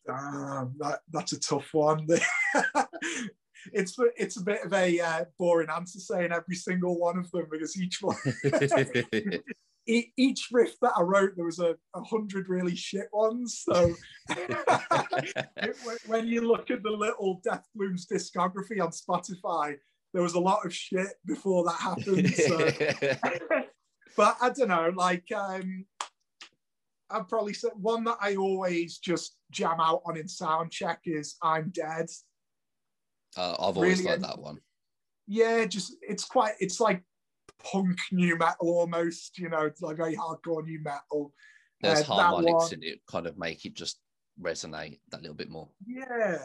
Damn, that, that's a tough one. [LAUGHS] it's it's a bit of a uh, boring answer saying every single one of them because each one [LAUGHS] each riff that I wrote there was a, a hundred really shit ones. So when you look at the little Death Blooms discography on Spotify, there was a lot of shit before that happened. [LAUGHS] So. but I don't know, like um, I'd probably say one that I always just jam out on in sound check is "I'm Dead." Uh, I've always really, liked that one. Yeah, just it's quite it's like punk nu metal almost. You know, it's like very hardcore nu metal. There's uh, harmonics in it, kind of make it just resonate that little bit more. Yeah,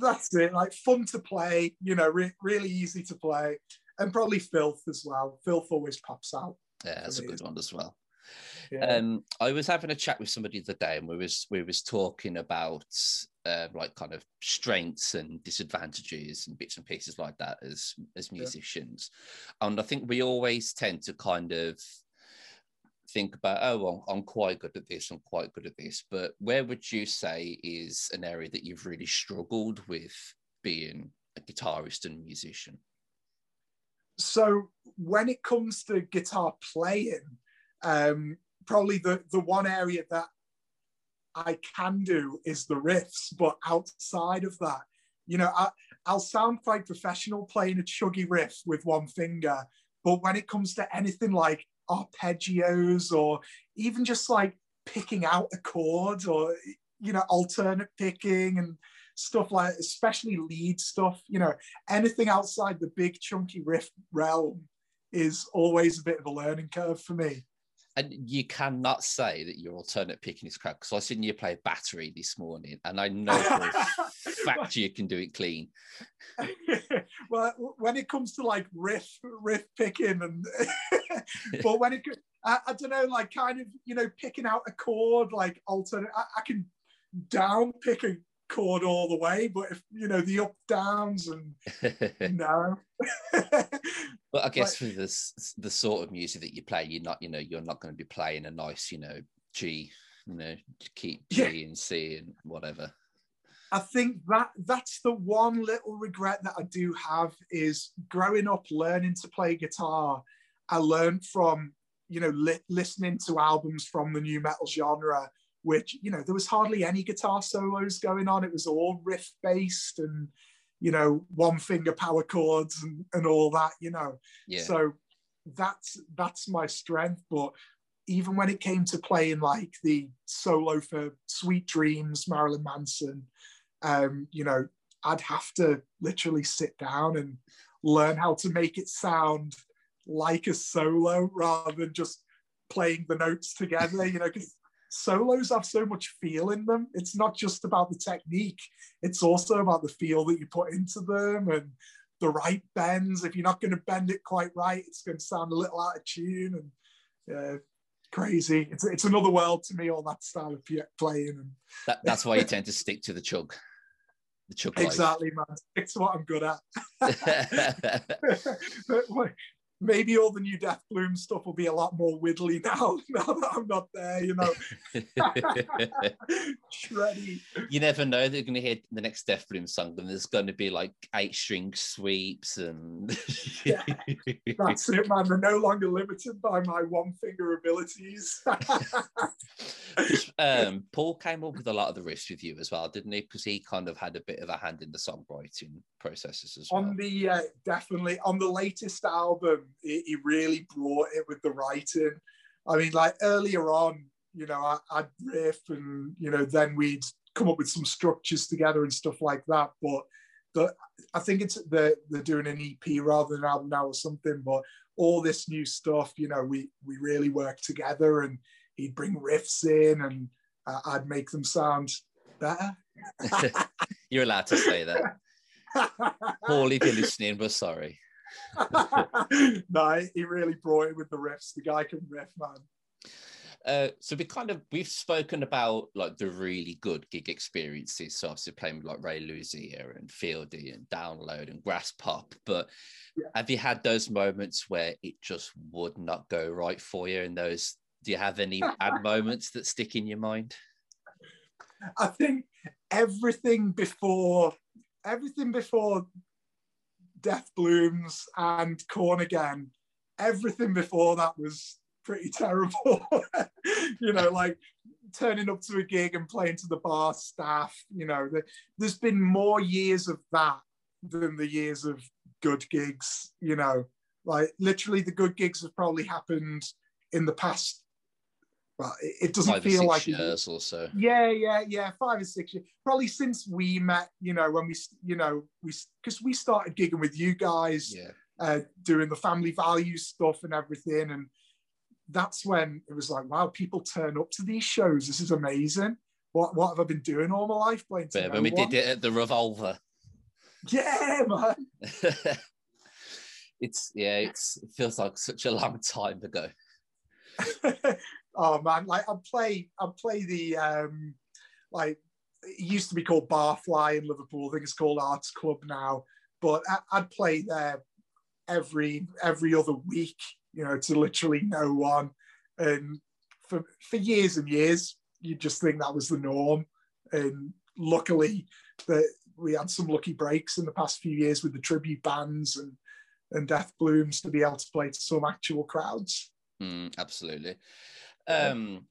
that's it. Like fun to play. You know, re- really easy to play, and probably filth as well. Filth always pops out. Yeah, that's a good one as well. Yeah. Um, I was having a chat with somebody the other day, and we was we was talking about uh, like kind of strengths and disadvantages and bits and pieces like that as as musicians, yeah. and I think we always tend to kind of think about oh well i'm quite good at this i'm quite good at this but where would you say is an area that you've really struggled with being a guitarist and musician? So when it comes to guitar playing um, probably the, the one area that I can do is the riffs, but outside of that, you know, I, I'll sound quite professional playing a chuggy riff with one finger, but when it comes to anything like arpeggios or even just like picking out a chord or you know alternate picking and stuff like especially lead stuff you know anything outside the big chunky riff realm is always a bit of a learning curve for me and you cannot say that your alternate picking is crap because I seen you play battery this morning, and I know for a [LAUGHS] fact you can do it clean. [LAUGHS] well, when it comes to like riff riff picking, and [LAUGHS] but when it, I, I, don't know, like kind of you know picking out a chord, like alternate, I, I can down pick a chord all the way, but if you know the up downs and [LAUGHS] no. [LAUGHS] but I guess for this the sort of music that you play, you're not, you know, you're not going to be playing a nice, you know, G, you know, keep G yeah. and C and whatever. I think that that's the one little regret that I do have is growing up learning to play guitar. I learned from you know li- listening to albums from the nu metal genre which you know there was hardly any guitar solos going on. It was all riff based and you know one finger power chords and, and all that you know. Yeah. so that's that's my strength. But even when it came to playing like the solo for sweet dreams marilyn manson um you know i'd have to literally sit down and learn how to make it sound like a solo rather than just playing the notes together you know because solos have so much feel in them. It's not just about the technique, it's also about the feel that you put into them and the right bends. If you're not going to bend it quite right, it's going to sound a little out of tune and uh, crazy. It's, it's another world to me, all that style of playing. And that, that's why you tend to stick to the chug. The chug exactly, man. It's what I'm good at. [LAUGHS] [LAUGHS] maybe all the new Death Bloom stuff will be a lot more widdly [LAUGHS] now, now that I'm not there, you know. [LAUGHS] Shreddy. You never know. They're going to hear the next Death Bloom song, and there's going to be like eight string sweeps and. yeah, that's it, man. They're no longer limited by my one finger abilities. [LAUGHS] um, Paul came up with a lot of the riffs with you as well, didn't he? Because he kind of had a bit of a hand in the songwriting processes as well. On the uh, definitely on the latest album, he, really brought it with the writing. I mean, like earlier on, you know, I, I'd riff and you know, then we'd come up with some structures together and stuff like that. But the I think it's the they're doing an EP rather than an album now or something. But all this new stuff, you know, we we really work together, and he'd bring riffs in, and uh, I'd make them sound better. [LAUGHS] You're allowed to say that. [LAUGHS] Paul, if you're listening, we're sorry. [LAUGHS] no, [LAUGHS] he really brought it with the riffs. The guy can riff, man. Uh, so we kind of we've spoken about like the really good gig experiences. So obviously playing with like Ray Luzier and Fieldy and Download and Graspop. But yeah. have you had those moments where it just would not go right for you? And those, do you have any bad [LAUGHS] moments that stick in your mind? I think everything before everything before Death Blooms and Korn Again, everything before that was pretty terrible. [LAUGHS] you know, like turning up to a gig and playing to the bar staff, you know, the, there's been more years of that than the years of good gigs, you know. Like literally the good gigs have probably happened in the past well, it, doesn't five feel like years or so. Yeah, yeah, yeah, five or six years. Probably since we met, you know, when we, you know, we because we started gigging with you guys, yeah, uh, doing the family values stuff and everything, and that's when it was like, wow, people turn up to these shows. This is amazing. What what have I been doing all my life playing? But when we did it at the Revolver. [LAUGHS] Yeah, man. [LAUGHS] it's yeah, it's it feels like such a long time ago. [LAUGHS] oh man, like I'd play, I'd play the um, like it used to be called Barfly in Liverpool. I think it's called Arts Club now. But I'd play there every every other week, you know, to literally no one. And for for years and years, you just think that was the norm. And luckily, that we had some lucky breaks in the past few years with the tribute bands and and Death Blooms to be able to play to some actual crowds. Mm, absolutely. Um,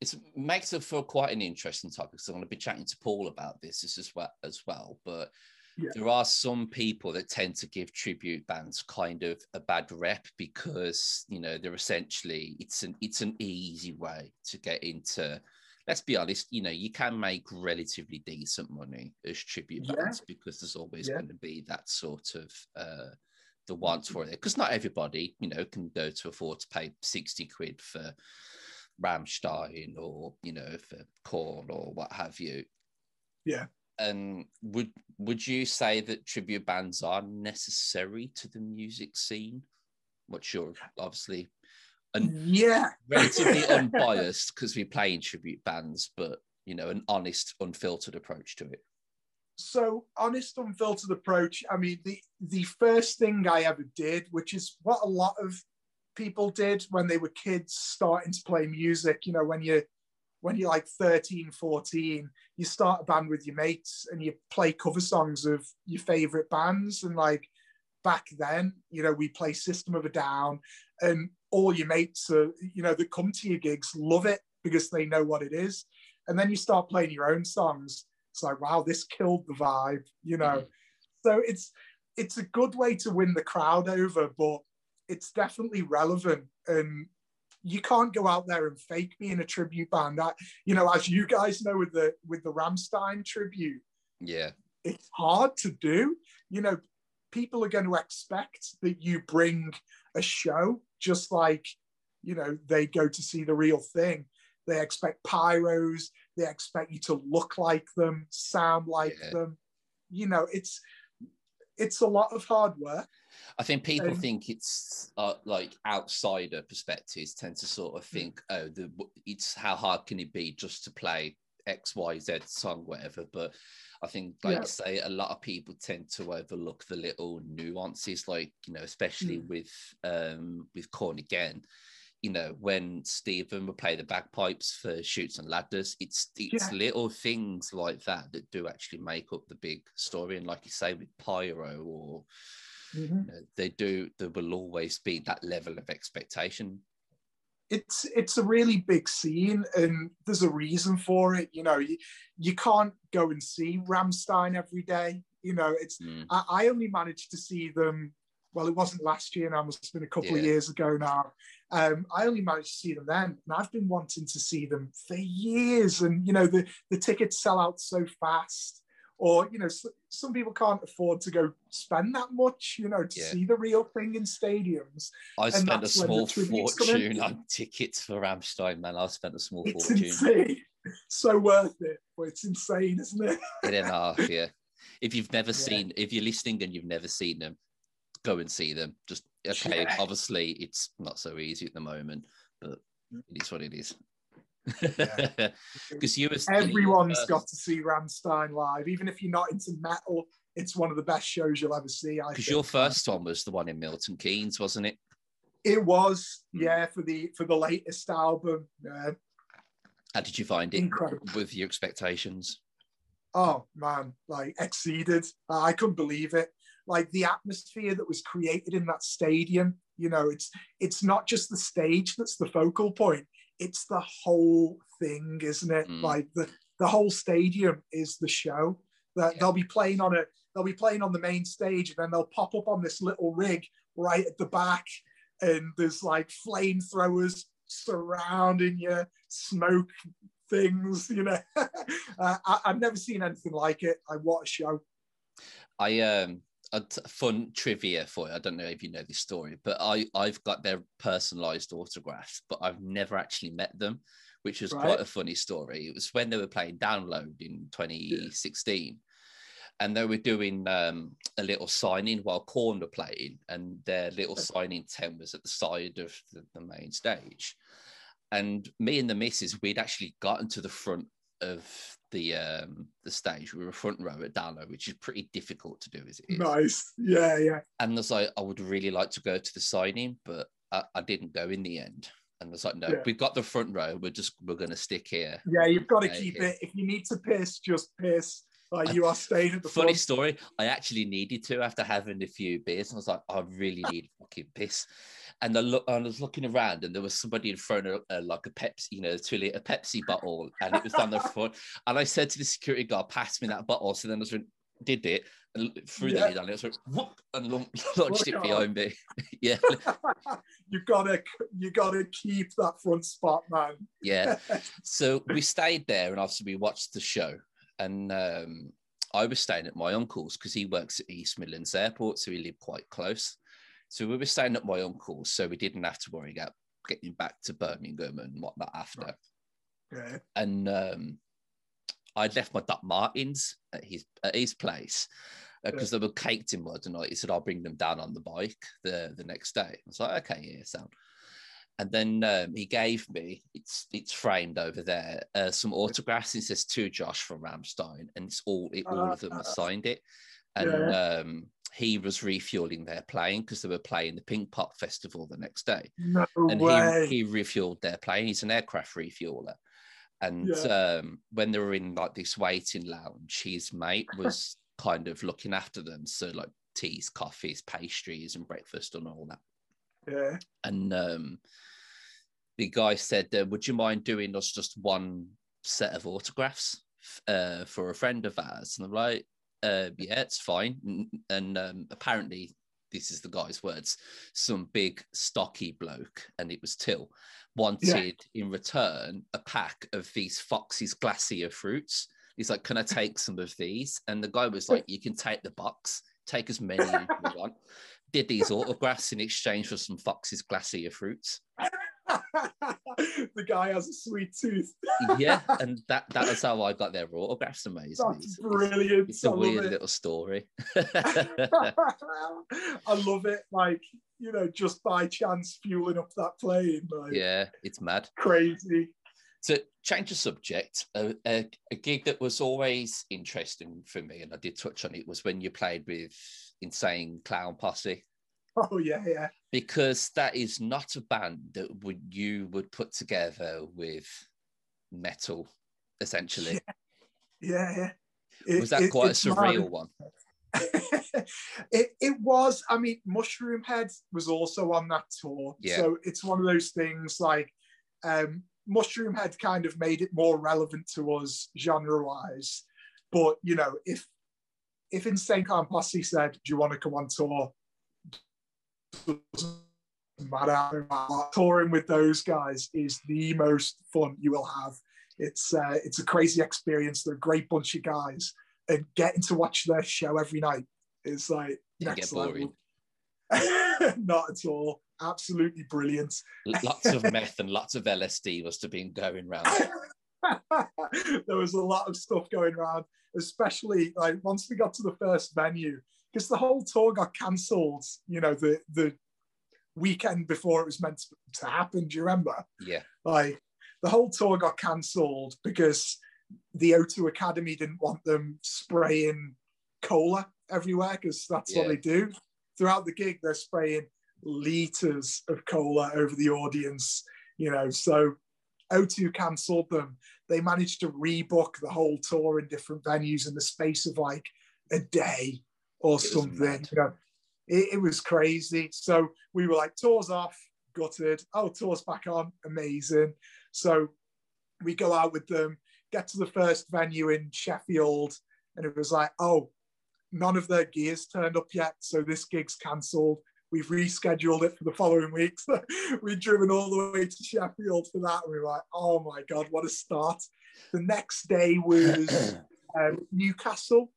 it makes it for quite an interesting topic. So I'm going to be chatting to Paul about this as well as well. But yeah. there are some people that tend to give tribute bands kind of a bad rep because you know they're essentially it's an it's an easy way to get into. Let's be honest, you know, you can make relatively decent money as tribute yeah. bands because there's always yeah. going to be that sort of uh, the wants for it because not everybody you know can go to afford to pay 60 quid for Rammstein or you know for Korn or what have you. Yeah. And would would you say that tribute bands are necessary to the music scene? What's your obviously and yeah. relatively [LAUGHS] unbiased because we play in tribute bands but you know an honest unfiltered approach to it so honest unfiltered approach. I mean the the first thing i ever did which is what a lot of people did when they were kids starting to play music you know when you when you're like 13 14 you start a band with your mates and you play cover songs of your favorite bands. And like back then you know we play system of a down and all your mates are you know that come to your gigs love it because they know what it is. And then you start playing your own songs it's like, wow, this killed the vibe, you know. Mm-hmm. So it's it's a good way to win the crowd over, but it's definitely relevant. And you can't go out there and fake being a tribute band. That you know, as you guys know with the with the Rammstein tribute, yeah, it's hard to do. You know, people are going to expect that you bring a show, just like you know they go to see the real thing. They expect pyros. They expect you to look like them, sound like yeah. them. You know, it's it's a lot of hard work. I think people um, think it's uh, like outsider perspectives tend to sort of think, oh, the it's how hard can it be just to play X Y Z song, whatever. But I think, like yeah. say, a lot of people tend to overlook the little nuances, like you know, especially mm. with um with Korn again you know, when Stephen would play the bagpipes for Shoots and Ladders, it's it's yeah. little things like that that do actually make up the big story. And like you say, with Pyro or mm-hmm. you know, they do, there will always be that level of expectation. It's it's a really big scene, and there's a reason for it. You know, you, you can't go and see Rammstein every day. You know, it's mm. I, I only managed to see them well, it wasn't last year now, must have been a couple yeah. of years ago now. Um, I only managed to see them then, and I've been wanting to see them for years. And you know, the the tickets sell out so fast, or you know, some people can't afford to go spend that much, you know, to yeah. see the real thing in stadiums. I spent a small fortune on tickets for Rammstein, man. I spent a small it's fortune. Insane. So worth it, but it's insane, isn't it? It and a half, yeah. If you've never [LAUGHS] yeah. seen, if you're listening and you've never seen them, go and see them. Just okay. Yeah. Obviously, it's not so easy at the moment, but it is what it is. Yeah. [LAUGHS] Because you was Everyone's you got to see Rammstein live, even if you're not into metal. It's one of the best shows you'll ever see. Because your first one was the one in Milton Keynes, wasn't it? It was, Hmm. yeah, for the for the latest album. Yeah, How did you find it incredible. with your expectations? Oh man, like exceeded. Uh, I couldn't believe it. Like the atmosphere that was created in that stadium. You know, it's it's not just the stage that's the focal point. It's the whole thing, isn't it? Mm. Like the the whole stadium is the show. That Yeah. they'll be playing on a they'll be playing on the main stage, and then they'll pop up on this little rig right at the back, and there's like flamethrowers surrounding you, smoke things. You know, [LAUGHS] uh, I, I've never seen anything like it. I what a show. I um a t- fun trivia for you. I don't know if you know this story, but I I've got their personalized autographs, but I've never actually met them, which was Right. quite a funny story. It was when they were playing Download in 2016. And they were doing um, a little signing while Korn were playing, and their little signing tent was at the side of the, the main stage. And me and the missus, we'd actually gotten to the front of the um, the stage. We were front row at Download, which is pretty difficult to do as it is. Nice. Yeah, yeah. And I was like, I would really like to go to the signing, but I, I didn't go in the end. And I was like, no, Yeah. we've got the front row. We're just we're going to stick here. Yeah, you've got to keep yeah. it. If you need to piss, just piss. Like you are staying at the Funny front. story. I actually needed to after having a few beers. I was like, I really need fucking piss. And I look, I was looking around, and there was somebody in front of a, like a Pepsi, you know, two liter Pepsi bottle, and it was down the [LAUGHS] front. And I said to the security guard, "Pass me that bottle." So then I was like, did it and threw Yeah. the lid on it. Was whoop, and [LAUGHS] launched it behind me. [LAUGHS] yeah, you gotta, you gotta keep that front spot, man. yeah. So we stayed there, and obviously we watched the show. And um, I was staying at my uncle's because he works at East Midlands Airport, so we live quite close. So we were staying at my uncle's, so we didn't have to worry about getting back to Birmingham and whatnot after. Yeah. And um, I'd left my Doc Martens at his at his place because they were caked in mud, and I, he said I'll bring them down on the bike the the next day. I was like, okay, yeah, sound. And then um, he gave me it's it's framed over there uh, some autographs. It says to Josh from Rammstein, and it's all it, all of them have signed it. And um, he was refueling their plane because they were playing the Pinkpop Festival the next day No and way. he, he refueled their plane. He's an aircraft refueler. And Yeah. um, when they were in like this waiting lounge, his mate was [LAUGHS] kind of looking after them. So like teas, coffees, pastries, and breakfast and all that. yeah. And um, the guy said, uh, "Would you mind doing us just one set of autographs uh, for a friend of ours?" And I'm like, uh, "Yeah, it's fine." And, um, apparently, this is the guy's words: some big stocky bloke, and it was Till, wanted in return a pack of these Fox's Glacier fruits. He's like, "Can I [LAUGHS] take some of these?" And the guy was like, "You can take the box, take as many as you [LAUGHS] want." Did these autographs in exchange for some Fox's Glacier fruits. [LAUGHS] [LAUGHS] the guy has a sweet tooth. Yeah, [LAUGHS] and that that is how I got their autographs. Amazing. That's It's, it's, brilliant. it's a weird it. little story. [LAUGHS] I love it. Like, you know, just by chance fueling up that plane. Like, yeah, it's mad. crazy. So change the subject, a, a, a gig that was always interesting for me, and I did touch on it, was when you played with Insane Clown Posse, [LAUGHS] Oh, yeah, yeah. because that is not a band that would you would put together with metal, essentially. Yeah, yeah. It- was that it- quite a it's mad. surreal one? [LAUGHS] it, it was. I mean, Mushroomhead was also on that tour. Yeah. So it's one of those things like um, Mushroomhead kind of made it more relevant to us genre wise. But, you know, if if Insane Clown Posse said, Do you want to come on tour? Matter. Touring with those guys is the most fun you will have. It's uh, it's a crazy experience. They're a great bunch of guys, and getting to watch their show every night is like next level. [LAUGHS] Not at all. Absolutely brilliant. Lots of meth and lots of LSD must have been going round. [LAUGHS] there was a lot of stuff going around, especially like once we got to the first venue, because the whole tour got cancelled. You know, the the weekend before it was meant to happen. Do you remember? Yeah. Like the whole tour got cancelled because the O2 Academy didn't want them spraying cola everywhere because that's Yeah. what they do. Throughout the gig, they're spraying liters of cola over the audience, you know. So O2 cancelled them. They managed to rebook the whole tour in different venues in the space of like a day or was something. You know, it, it was crazy. So we were like, tours off, gutted. Oh, tours back on, amazing. So we go out with them, get to the first venue in Sheffield, and it was like, oh, none of their gears turned up yet, so this gig's cancelled. We've rescheduled it for the following week. So [LAUGHS] we'd driven all the way to Sheffield for that. And we were like, oh my God, what a start. The next day was [CLEARS THROAT] um, Newcastle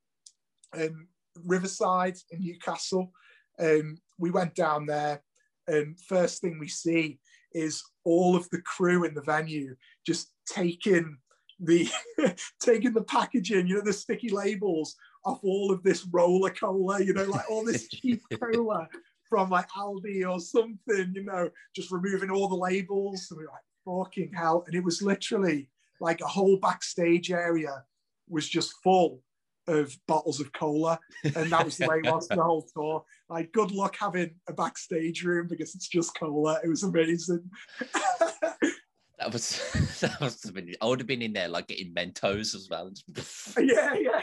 and Riverside in Newcastle. And we went down there, and first thing we see is all of the crew in the venue just taking the [LAUGHS] taking the packaging, you know, the sticky labels off all of this roller cola, you know, like all this [LAUGHS] cheap cola from like Aldi or something, you know, just removing all the labels. And we were like, fucking hell. And it was literally like a whole backstage area was just full of bottles of cola. And that was the way it was the whole tour. Like, good luck having a backstage room because it's just cola. It was amazing. [LAUGHS] That was [LAUGHS] that must have been. I would have been in there like getting Mentos as well. [LAUGHS] yeah, yeah.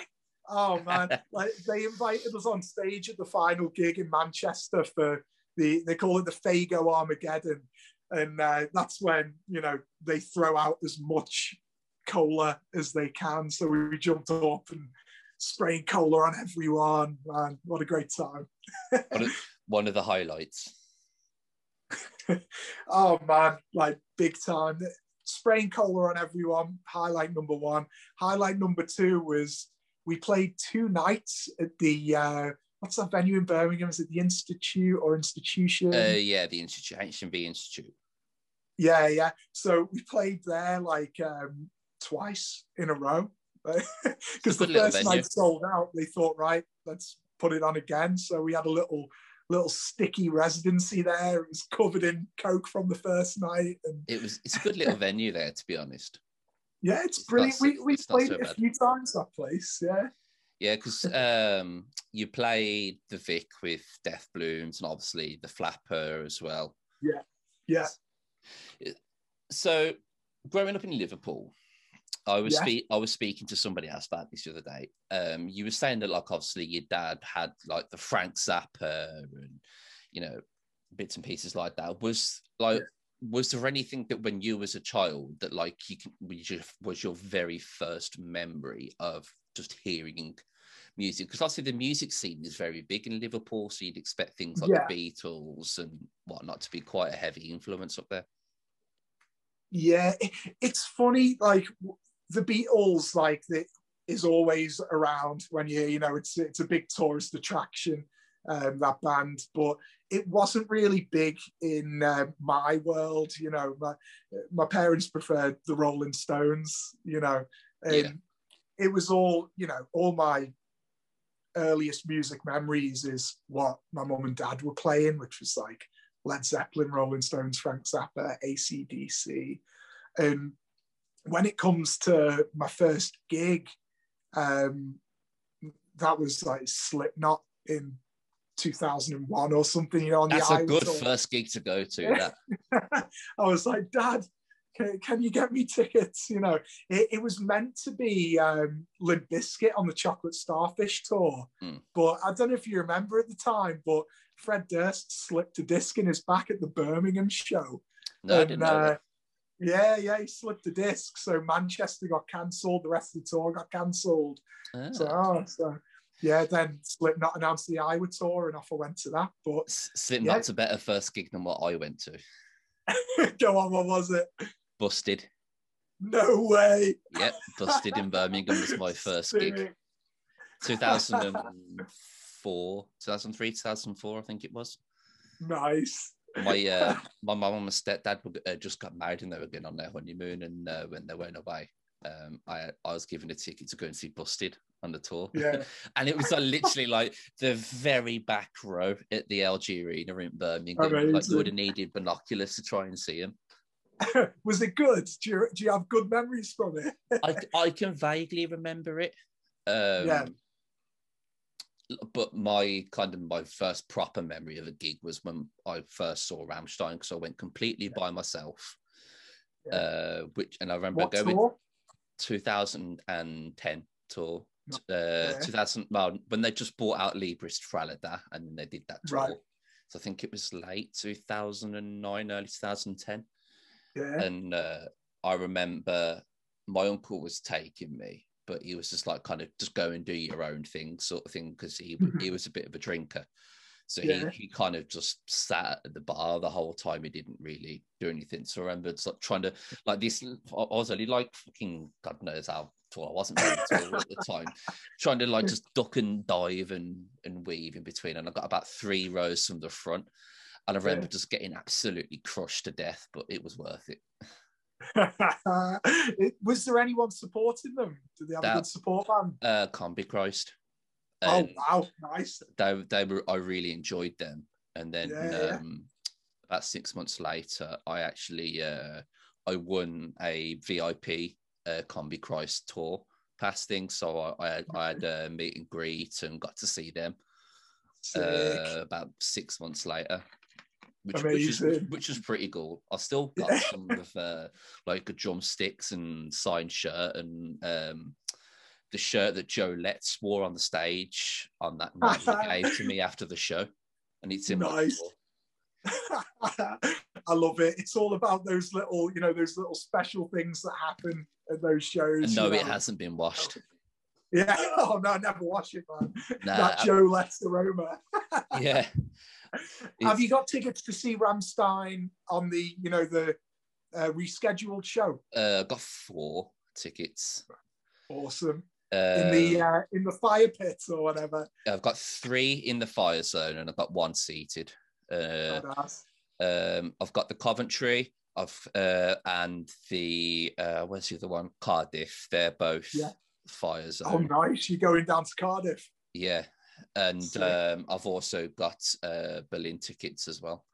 Oh man, like they invited us on stage at the final gig in Manchester for the they call it the Faygo Armageddon, and uh, that's when you know they throw out as much cola as they can. So we jumped up and spraying cola on everyone. Man, what a great time! [LAUGHS] One of, one of the highlights. [LAUGHS] oh man, like big time. Spraying cola on everyone. Highlight number one. Highlight number two was we played two nights at the uh, what's that venue in Birmingham? Is it the Institute or Institution? Uh, yeah, the Institute, HMV Institute. yeah, yeah. So we played there like um, twice in a row because [LAUGHS] the first night sold out. They thought, right, let's put it on again. So we had a little little sticky residency there. It was covered in coke from the first night, and It was. It's a good little venue there, to be honest. [LAUGHS] yeah, it's It's brilliant. so- we we played so it a few times that place. Yeah, Yeah, because um, you played the Vic with Death Blooms and obviously the Flapper as well. yeah, So, growing up in Liverpool, I was Yeah. spe- I was speaking to somebody else about this the other day. Um, you were saying that like obviously your dad had like the Frank Zappa and you know bits and pieces like that. Was like was there anything that when you was a child that like you can was your, was your very first memory of just hearing music? Because obviously the music scene is very big in Liverpool, so you'd expect things like Yeah. the Beatles and whatnot to be quite a heavy influence up there. Yeah. It- it's funny, like the Beatles, like the, is always around when you you know it's it's a big tourist attraction. Um, that band, but it wasn't really big in uh, my world. You know, my my parents preferred the Rolling Stones. You know, and Yeah. it was all you know. All my earliest music memories is what my mum and dad were playing, which was like Led Zeppelin, Rolling Stones, Frank Zappa, ACDC. And when it comes to my first gig, um, that was like Slipknot in 2001 or something, you know, That's a good first gig to go to. [LAUGHS] I was like, Dad, can, can you get me tickets? You know, it, it was meant to be um, Limp Bizkit on the Chocolate Starfish tour, Mm. but I don't know if you remember at the time, but Fred Durst slipped a disc in his back at the Birmingham show. No, and, I didn't know uh, yeah, yeah, he slipped a disc. So Manchester got cancelled. The rest of the tour got cancelled. Oh. So, oh, so yeah, then Slipknot announced the Iowa tour, and off I went to that. But Slipknot's yeah. a better first gig than what I went to. [LAUGHS] Go on, what was it? Busted. No way. Yep, Busted in Birmingham was my [LAUGHS] first gig. 2004 four, 2003, 2004, I think it was. Nice. My uh, [LAUGHS] my mum and my stepdad were, uh, just got married and they were going on their honeymoon. And uh, when they went away, um, I I was given a ticket to go and see Busted on the tour. Yeah. [LAUGHS] and it was like, literally like the very back row at the LG Arena in Birmingham. Like you would have needed binoculars to try and see him. [LAUGHS] was it good? Do you, do you have good memories from it? I, I can vaguely remember it. Um, yeah. But my kind of my first proper memory of a gig was when I first saw Rammstein because I went completely by myself. Yeah. Uh, which and I remember What going tour? 2010 tour. Uh, Yeah. 2000 well, when they just bought out Liebe ist für alle da and then they did that tour. Right. So I think it was late 2009, early 2010. Yeah. And uh, I remember my uncle was taking me, but he was just like kind of just go and do your own thing, sort of thing, because he Mhm. he was a bit of a drinker. So Yeah. he, he kind of just sat at the bar the whole time. He didn't really do anything. So I remember just, like, trying to like this. I was only like fucking God knows how tall I wasn't very tall at the [LAUGHS] time. Trying to like just duck and dive and and weave in between. And I got about three rows from the front. And I remember Yeah. just getting absolutely crushed to death, but it was worth it. [LAUGHS] It- was there anyone supporting them? Did they have a That- good support band? Uh, Combichrist. Oh wow, nice. they, they were, I really enjoyed them. And then Yeah, yeah. um, about six months later, I actually uh, I won a VIP uh, Combichrist tour pass thing. So I, I, had, I had a meet and greet and got to see them uh, about six months later. Which, which, is, which was pretty cool. I still got some of uh, like a drumsticks and signed shirt and um, the shirt that Joe Letz wore on the stage on that [LAUGHS] night he gave to me after the show, and it's in Nice. [LAUGHS] I love it. It's all about those little, you know, those little special things that happen at those shows. And you no, know. it hasn't been washed. [LAUGHS] Yeah. Oh no, I never wash it, man. Nah, that Joe Letz's aroma. yeah, Have you got tickets to see Rammstein on the, you know, the uh, rescheduled show? uh, got four tickets. Awesome. Uh, In the uh, in the fire pit or whatever. I've got three in the fire zone, and I've got one seated. Uh, Um, I've got the Coventry, I've uh, and the uh, where's the other one? Cardiff. They're both Yeah. fire Oh, nice. You're going down to Cardiff. Yeah, and um, I've also got uh, Berlin tickets as well,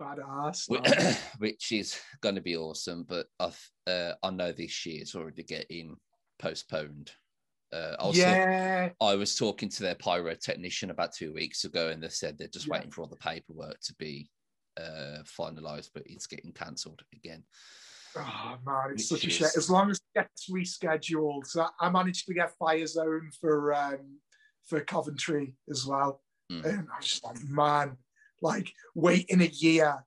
Badass. whi- [COUGHS] which is going to be awesome. But I've uh, I know this year is already getting postponed. Uh, also, yeah. I was talking to their pyro technician about two weeks ago, and they said they're just Yeah. waiting for all the paperwork to be uh, finalized, but it's getting cancelled again. Oh man, it's Which such a is- shame. As long as it gets rescheduled, so I managed to get Fire Zone for um, for Coventry as well, Mm. and I was just like, man, like waiting a year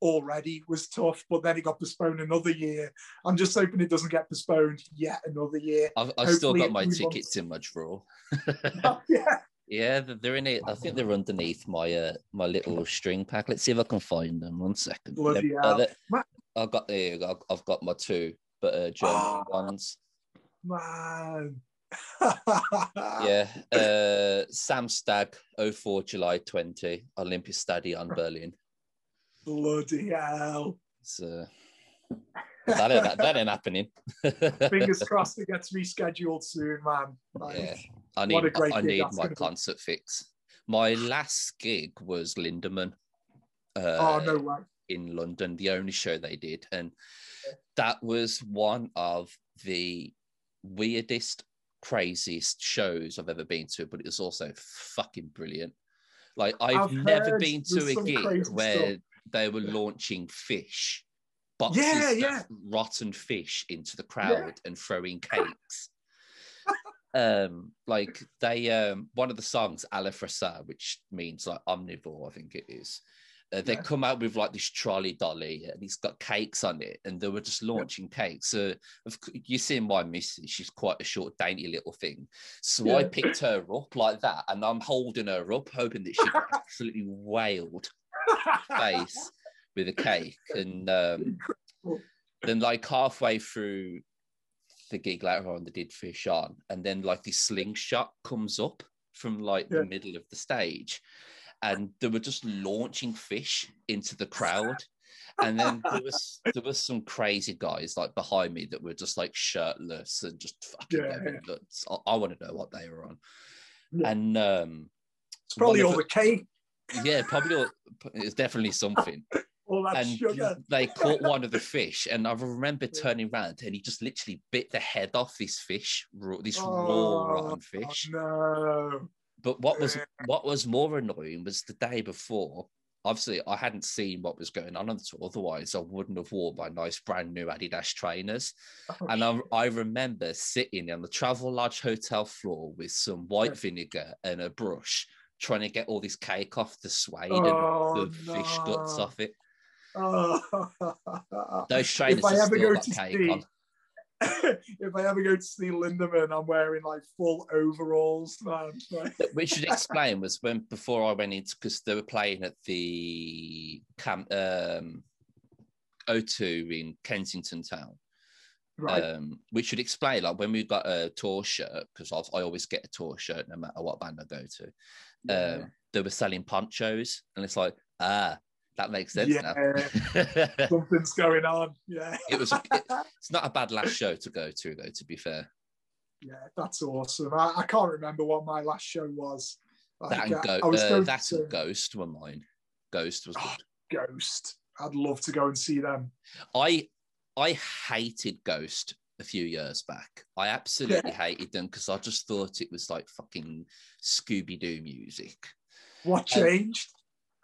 already was tough, but then it got postponed another year. I'm just hoping it doesn't get postponed yet another year. I've, I've still got my tickets in my drawer. [LAUGHS] yeah, yeah, they're in it. I think they're underneath my uh, my little string pack. Let's see if I can find them. One second. Bloody uh, I've got the I've, got my two, but uh, German Ah. ones. man. [LAUGHS] Yeah, uh, Sam Stag, 04 July 20, Olympiastadion, Berlin. Bloody hell. So that ain't, that ain't happening. [LAUGHS] Fingers crossed it gets rescheduled soon, man. Like, Yeah. I need a great I gig need my gonna be. concert fix. My last gig was Lindemann. Uh, oh, no way. in London, the only show they did. And that was one of the weirdest, craziest shows I've ever been to, but it was also fucking brilliant. Like, I've, I've never been to a gig where stuff. they were launching fish, boxes Yeah, of yeah. rotten fish into the crowd and throwing cakes. [LAUGHS] um like they um one of the songs Allesfresser, which means like omnivore i think it is uh, they Yeah. come out with like this trolley dolly and it's got cakes on it and they were just launching cakes. So you see my missus she's quite a short dainty little thing. So i picked her up like that and i'm holding her up hoping that she [LAUGHS] absolutely wailed [LAUGHS] face with a cake. And um then like halfway through the gig later on they did fish on and then like this slingshot comes up from like Yeah. the middle of the stage and they were just launching fish into the crowd And then there was [LAUGHS] there was some crazy guys like behind me that were just like shirtless and just fucking Yeah. going nuts. I, I want to know what they were on. Yeah. And um, It's probably the cake, yeah, probably it's definitely something. [LAUGHS] all that and sugar. they caught [LAUGHS] one of the fish, and I remember turning around and he just literally bit the head off this fish, raw, this raw Oh, rotten fish. no. But what was what was more annoying was the day before. Obviously, I hadn't seen what was going on on the tour. Otherwise, I wouldn't have worn my nice brand new Adidas trainers. Oh, And I, I remember sitting on the Travelodge hotel floor with some white vinegar and a brush, trying to get all this cake off the suede Oh, and the fish guts off it. Oh. [LAUGHS] Those trainers if I ever still go to cake see, on. If I ever go to see Lindemann, I'm wearing like full overalls, We should [LAUGHS] explain was when before I went into because they were playing at the camp um, O2 in Kentish Town. right. Um, we should explain like when we got a tour shirt because I always get a tour shirt no matter what band I go to. Yeah. Um, they were selling ponchos, and it's like ah, that makes sense now. Yeah. [LAUGHS] Something's going on. Yeah. It was- it- [LAUGHS] it's not a bad last show to go to though. To be fair, yeah, that's awesome. I, I can't remember what my last show was. that and go, I was uh, that to and Ghost were mine. Ghost was Oh. good. Ghost. I'd love to go and see them. I I hated Ghost a few years back. I absolutely Yeah. hated them because I just thought it was like fucking Scooby Doo music. What Um, changed?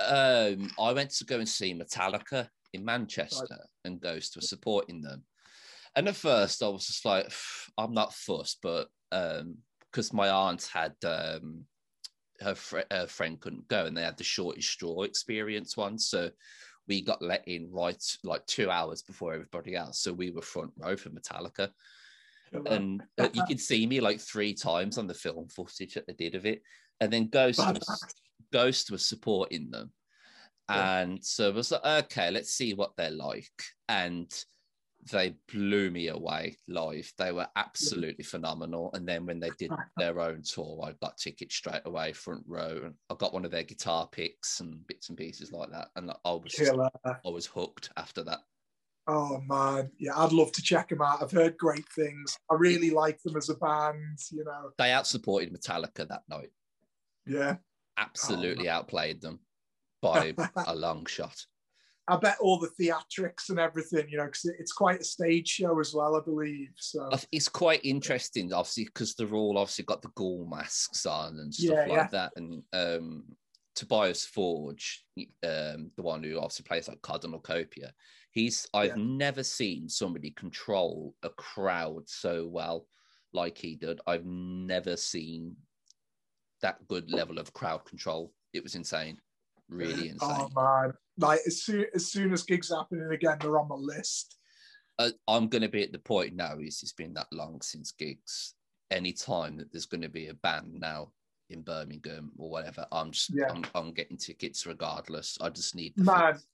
Um, I went to go and see Metallica in Manchester, and Ghost was supporting them. And at first, I was just like, I'm not fussed, but um, because my aunt had um, her, fr- her friend couldn't go, and they had the shortest straw experience one, so we got let in right like two hours before everybody else. So we were front row for Metallica and uh, you could see me like three times on the film footage that they did of it. And then Ghost [LAUGHS] was, Ghost was supporting them, Yeah. and so I was like, okay, let's see what they're like. And they blew me away live. They were absolutely phenomenal. And then when they did their own tour, I got tickets straight away, front row, and I got one of their guitar picks and bits and pieces like that. And I was just, I was hooked after that. Oh man, yeah, I'd love to check them out. I've heard great things. I really like them as a band. You know, They outsupported Metallica that night. yeah. Absolutely outplayed them by [LAUGHS] a long shot. I bet all the theatrics and everything, you know, because it's quite a stage show as well, I believe. So It's quite interesting, obviously, because they're all obviously got the ghoul masks on and stuff Yeah, like yeah. that. And um, Tobias Forge, um, the one who obviously plays like Cardinal Copia, he's I've Yeah. never seen somebody control a crowd so well like he did. I've never seen that good level of crowd control. It was insane, really insane. oh man, like as soon as soon as gigs happening again, they're on my list. uh, I'm going to be at the point now. Is it's been that long since gigs. Any time that there's going to be a band now in Birmingham or whatever, I'm just Yeah. I'm, I'm getting tickets regardless. I just need the Man, fix.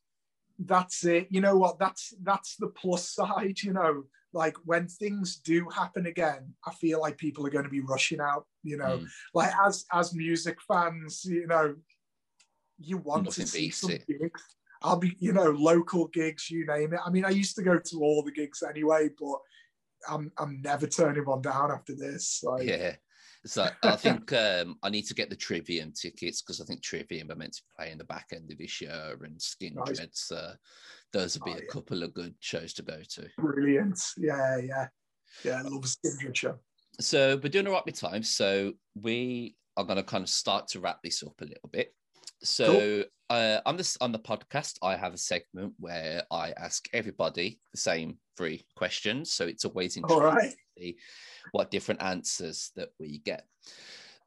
that's it. You know what? That's that's the plus [LAUGHS] side. You know, like when things do happen again, I feel like people are going to be rushing out. You know, Mm. like as as music fans, you know, you want Nothing to see some it. gigs. I'll be, you know, local gigs, you name it. I mean, I used to go to all the gigs anyway, but I'm I'm never turning one down after this. Like, Yeah. So I think um, I need to get the Trivium tickets because I think Trivium are meant to play in the back end of this year and Skin Nice. Dreads. Uh, those will be Oh, a yeah. couple of good shows to go to. brilliant. Yeah, yeah, yeah. I love show. so we're doing all right with time. So we are going to kind of start to wrap this up a little bit. So uh, on this on the podcast, I have a segment where I ask everybody the same three questions. So it's always interesting right. to see what different answers that we get.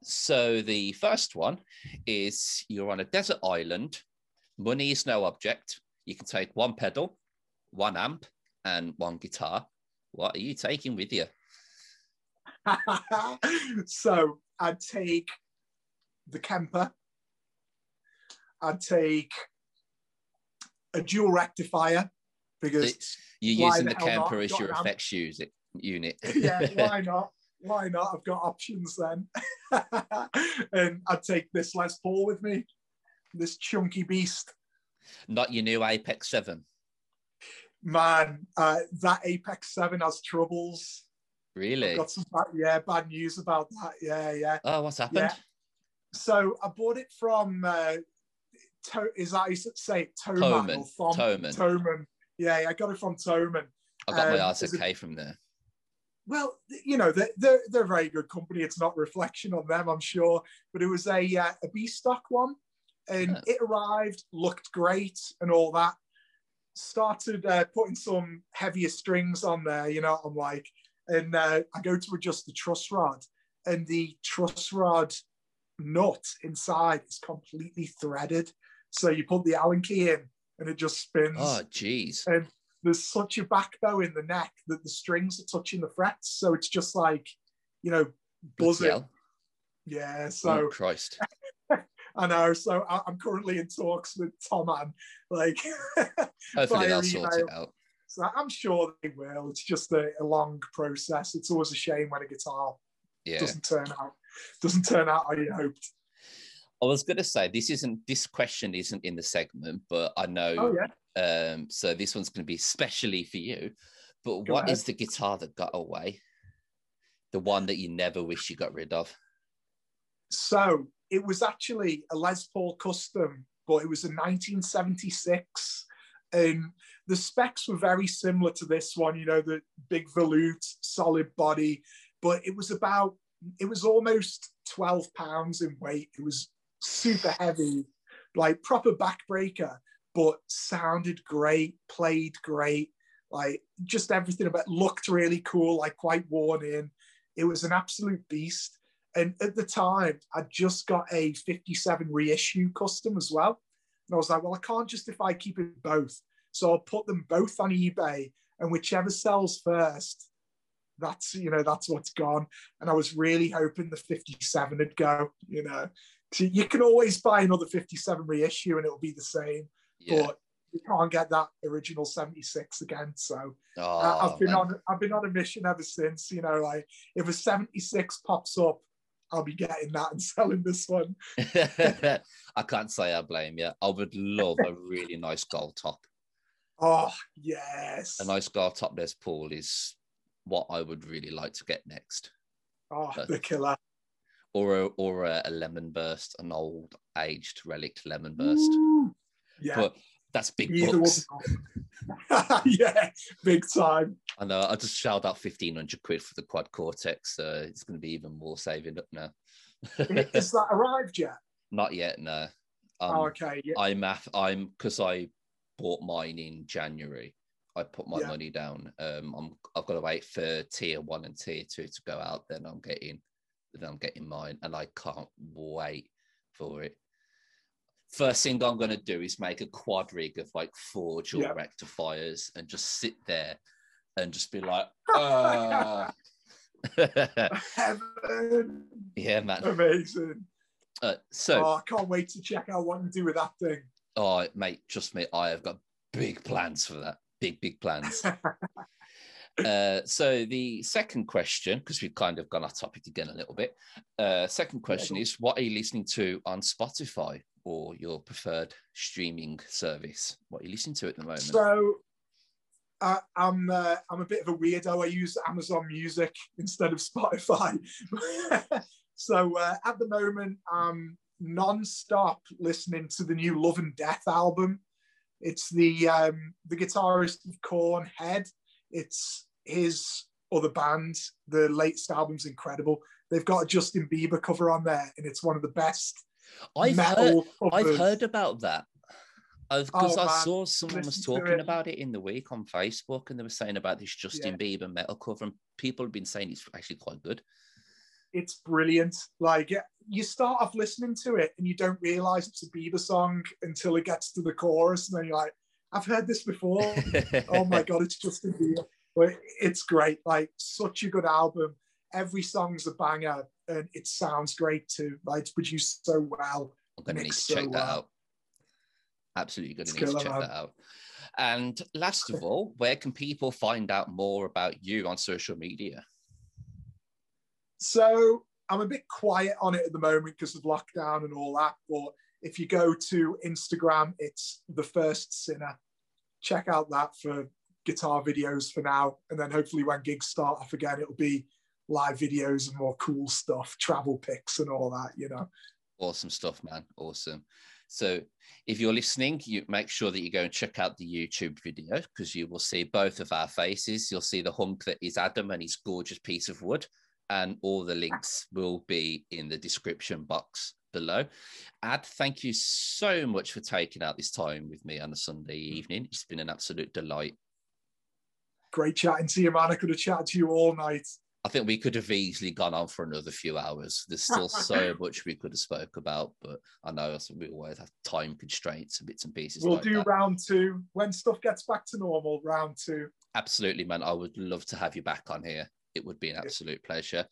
So the first one is you're on a desert island. Money is no object. You can take one pedal, one amp, and one guitar. What are you taking with you? [LAUGHS] so I'd take the Kemper. I'd take a dual rectifier because It's- You're using the the Kemper as your effects unit. [LAUGHS] [LAUGHS] yeah, why not? Why not? I've got options then. and I'd take this Les Paul with me, this chunky beast. Not your new Apex 7. Man, uh, that Apex 7 has troubles. Really? Got some bad, yeah, bad news about that. Yeah, yeah. Oh, what's happened? Yeah. So I bought it from uh, to, is that you say? Thomann Thomann. or from Thomann. Thomann. Yeah, I got it from Thomann. I got my Um, RSK it- from there. Well, you know, they're, they're, they're a very good company. It's not a reflection on them, I'm sure. But it was a, uh, a B stock one. And it arrived, looked great and all that. Started uh, putting some heavier strings on there, you know, I'm like, and uh, I go to adjust the truss rod, and the truss rod nut inside is completely threaded. So you put the Allen key in and it just spins Oh, jeez. and there's such a back bow in the neck that the strings are touching the frets. So it's just like, you know, buzzing. Yeah. Oh, So Christ. [LAUGHS] I know. So I- I'm currently in talks with Thomann like, [LAUGHS] Hopefully they'll sort it email. out. so I'm sure they will. It's just a, a long process. It's always a shame when a guitar Yeah. doesn't turn out doesn't turn out how you hoped. I was going to say this isn't this question isn't in the segment, but I know. Oh yeah. Um, so this one's going to be specially for you. But Go what is ahead. the guitar that got away? The one that you never wish you got rid of. So it was actually a Les Paul custom, but it was a 1976. And um, the specs were very similar to this one, you know, the big volute, solid body, but it was about, it was almost 12 pounds in weight. It was super heavy, like proper backbreaker, but sounded great, played great, like just everything about looked really cool, like quite worn in. It was an absolute beast. And at the time, I just got a 57 reissue custom as well. And I was like, well, I can't justify keeping both. So I'll put them both on eBay and whichever sells first, that's, you know, that's what's gone. And I was really hoping the 57 would go, you know. So you can always buy another 57 reissue and it'll be the same, Yeah. but you can't get that original 76 again. So uh, oh, I- I've been man. on I've been on a mission ever since. You know, like if a 76 pops up, I'll be getting that and [LAUGHS] selling this one. [LAUGHS] I can't say I blame you. I would love a really nice gold top. Oh yes. A nice gold top Les Paul is what I would really like to get next. Oh, the killer. Or a, or a, a lemon burst, an old aged relic lemon burst. Ooh. Yeah. But that's big Either bucks. [LAUGHS] yeah, big time. I know. I just shelled out fifteen hundred quid for the quad cortex. So it's going to be even more saving up now. Is that arrived yet? [LAUGHS] Not yet. No. Um, oh, okay. Yeah. I'm math. I'm because I bought mine in January. I put my Yeah. money down. Um, I'm I've got to wait for tier one and tier two to go out. Then I'm getting, then I'm getting mine, and I can't wait for it. First thing I'm gonna do is make a quad rig of like four dual Yeah. rectifiers and just sit there and just be like, [LAUGHS] uh. Heaven. [LAUGHS] yeah, man. Amazing. Uh, so, Oh, I can't wait to check out what you do with that thing. oh, mate, trust me, I have got big plans for that. Big, big plans. [LAUGHS] Uh, so the second question, because we've kind of gone off topic again a little bit. Uh, second question on. is, what are you listening to on Spotify or your preferred streaming service? What are you listening to at the moment? So uh, I'm uh, I'm a bit of a weirdo. I use Amazon Music instead of Spotify. [LAUGHS] so uh, at the moment, I'm non-stop listening to the new Love and Death album. It's the um, the guitarist of Korn Head. It's his other band. The latest album's incredible. They've got a Justin Bieber cover on there, and it's one of the best I've heard, I've heard about that. Because Oh, I man, saw someone was listen to talking about it in the week on Facebook, and they were saying about this Justin Bieber metal cover, and people have been saying it's actually quite good. it's brilliant. Like you start off listening to it and you don't realize it's a Bieber song until it gets to the chorus, and then you're like, I've heard this before. oh my god, it's Justin Bieber. But it's great. Like such a good album. Every song's a banger, and it sounds great too. Like it's produced so well. I'm going to need to check so that well. out. Absolutely going to It's need to check man. that out. And last of all, where can people find out more about you on social media? So I'm a bit quiet on it at the moment because of lockdown and all that. But if you go to Instagram, it's the first sinner. Check out that for guitar videos for now, and then hopefully when gigs start off again, it'll be live videos and more cool stuff, travel pics and all that. You know. Awesome stuff, man. Awesome. So if you're listening, you make sure that you go and check out the YouTube video because you will see both of our faces. You'll see the hunk that is Adam and his gorgeous piece of wood, and all the links will be in the description box below. Ad, thank you so much for taking out this time with me on a Sunday mm. evening. It's been an absolute delight. Great chatting to you, man. I could have chatted to you all night. I think we could have easily gone on for another few hours. There's [LAUGHS] still so much we could have spoke about, but I know we always have time constraints and bits and pieces. We'll like do that. round two when stuff gets back to normal. Round two. Absolutely, man. I would love to have you back on here. It would be an absolute pleasure.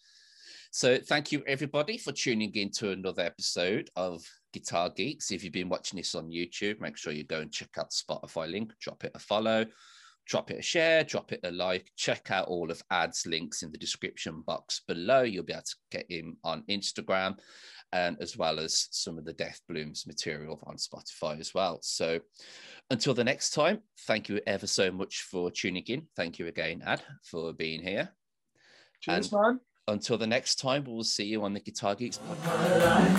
So, thank you everybody for tuning in to another episode of Guitar Geeks. If you've been watching this on YouTube, make sure you go and check out the Spotify link, drop it a follow, drop it a share, drop it a like. Check out all of Ad's links in the description box below. You'll be able to get him on Instagram and as well as some of the Death Blooms material on Spotify as well. So until the next time, thank you ever so much for tuning in. Thank you again, Ad, for being here. Cheers, And- man. Until the next time, we'll see you on the Guitar Geeks podcast.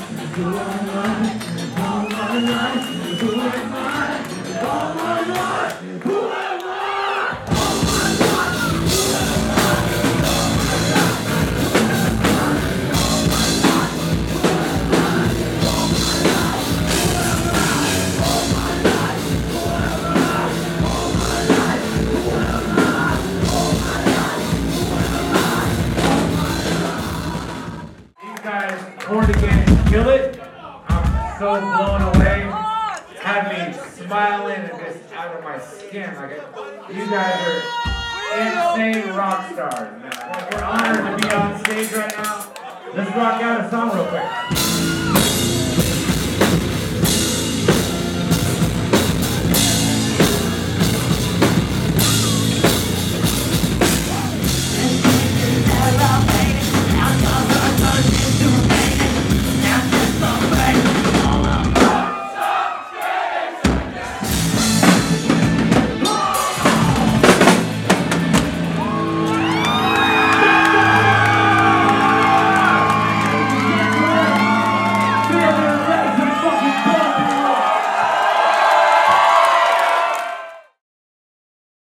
Korn Again, kill it. I'm so blown away. Had me smiling and just out of my skin. Like, you guys are insane rock stars. We're honored to be on stage right now. Let's rock out a song real quick.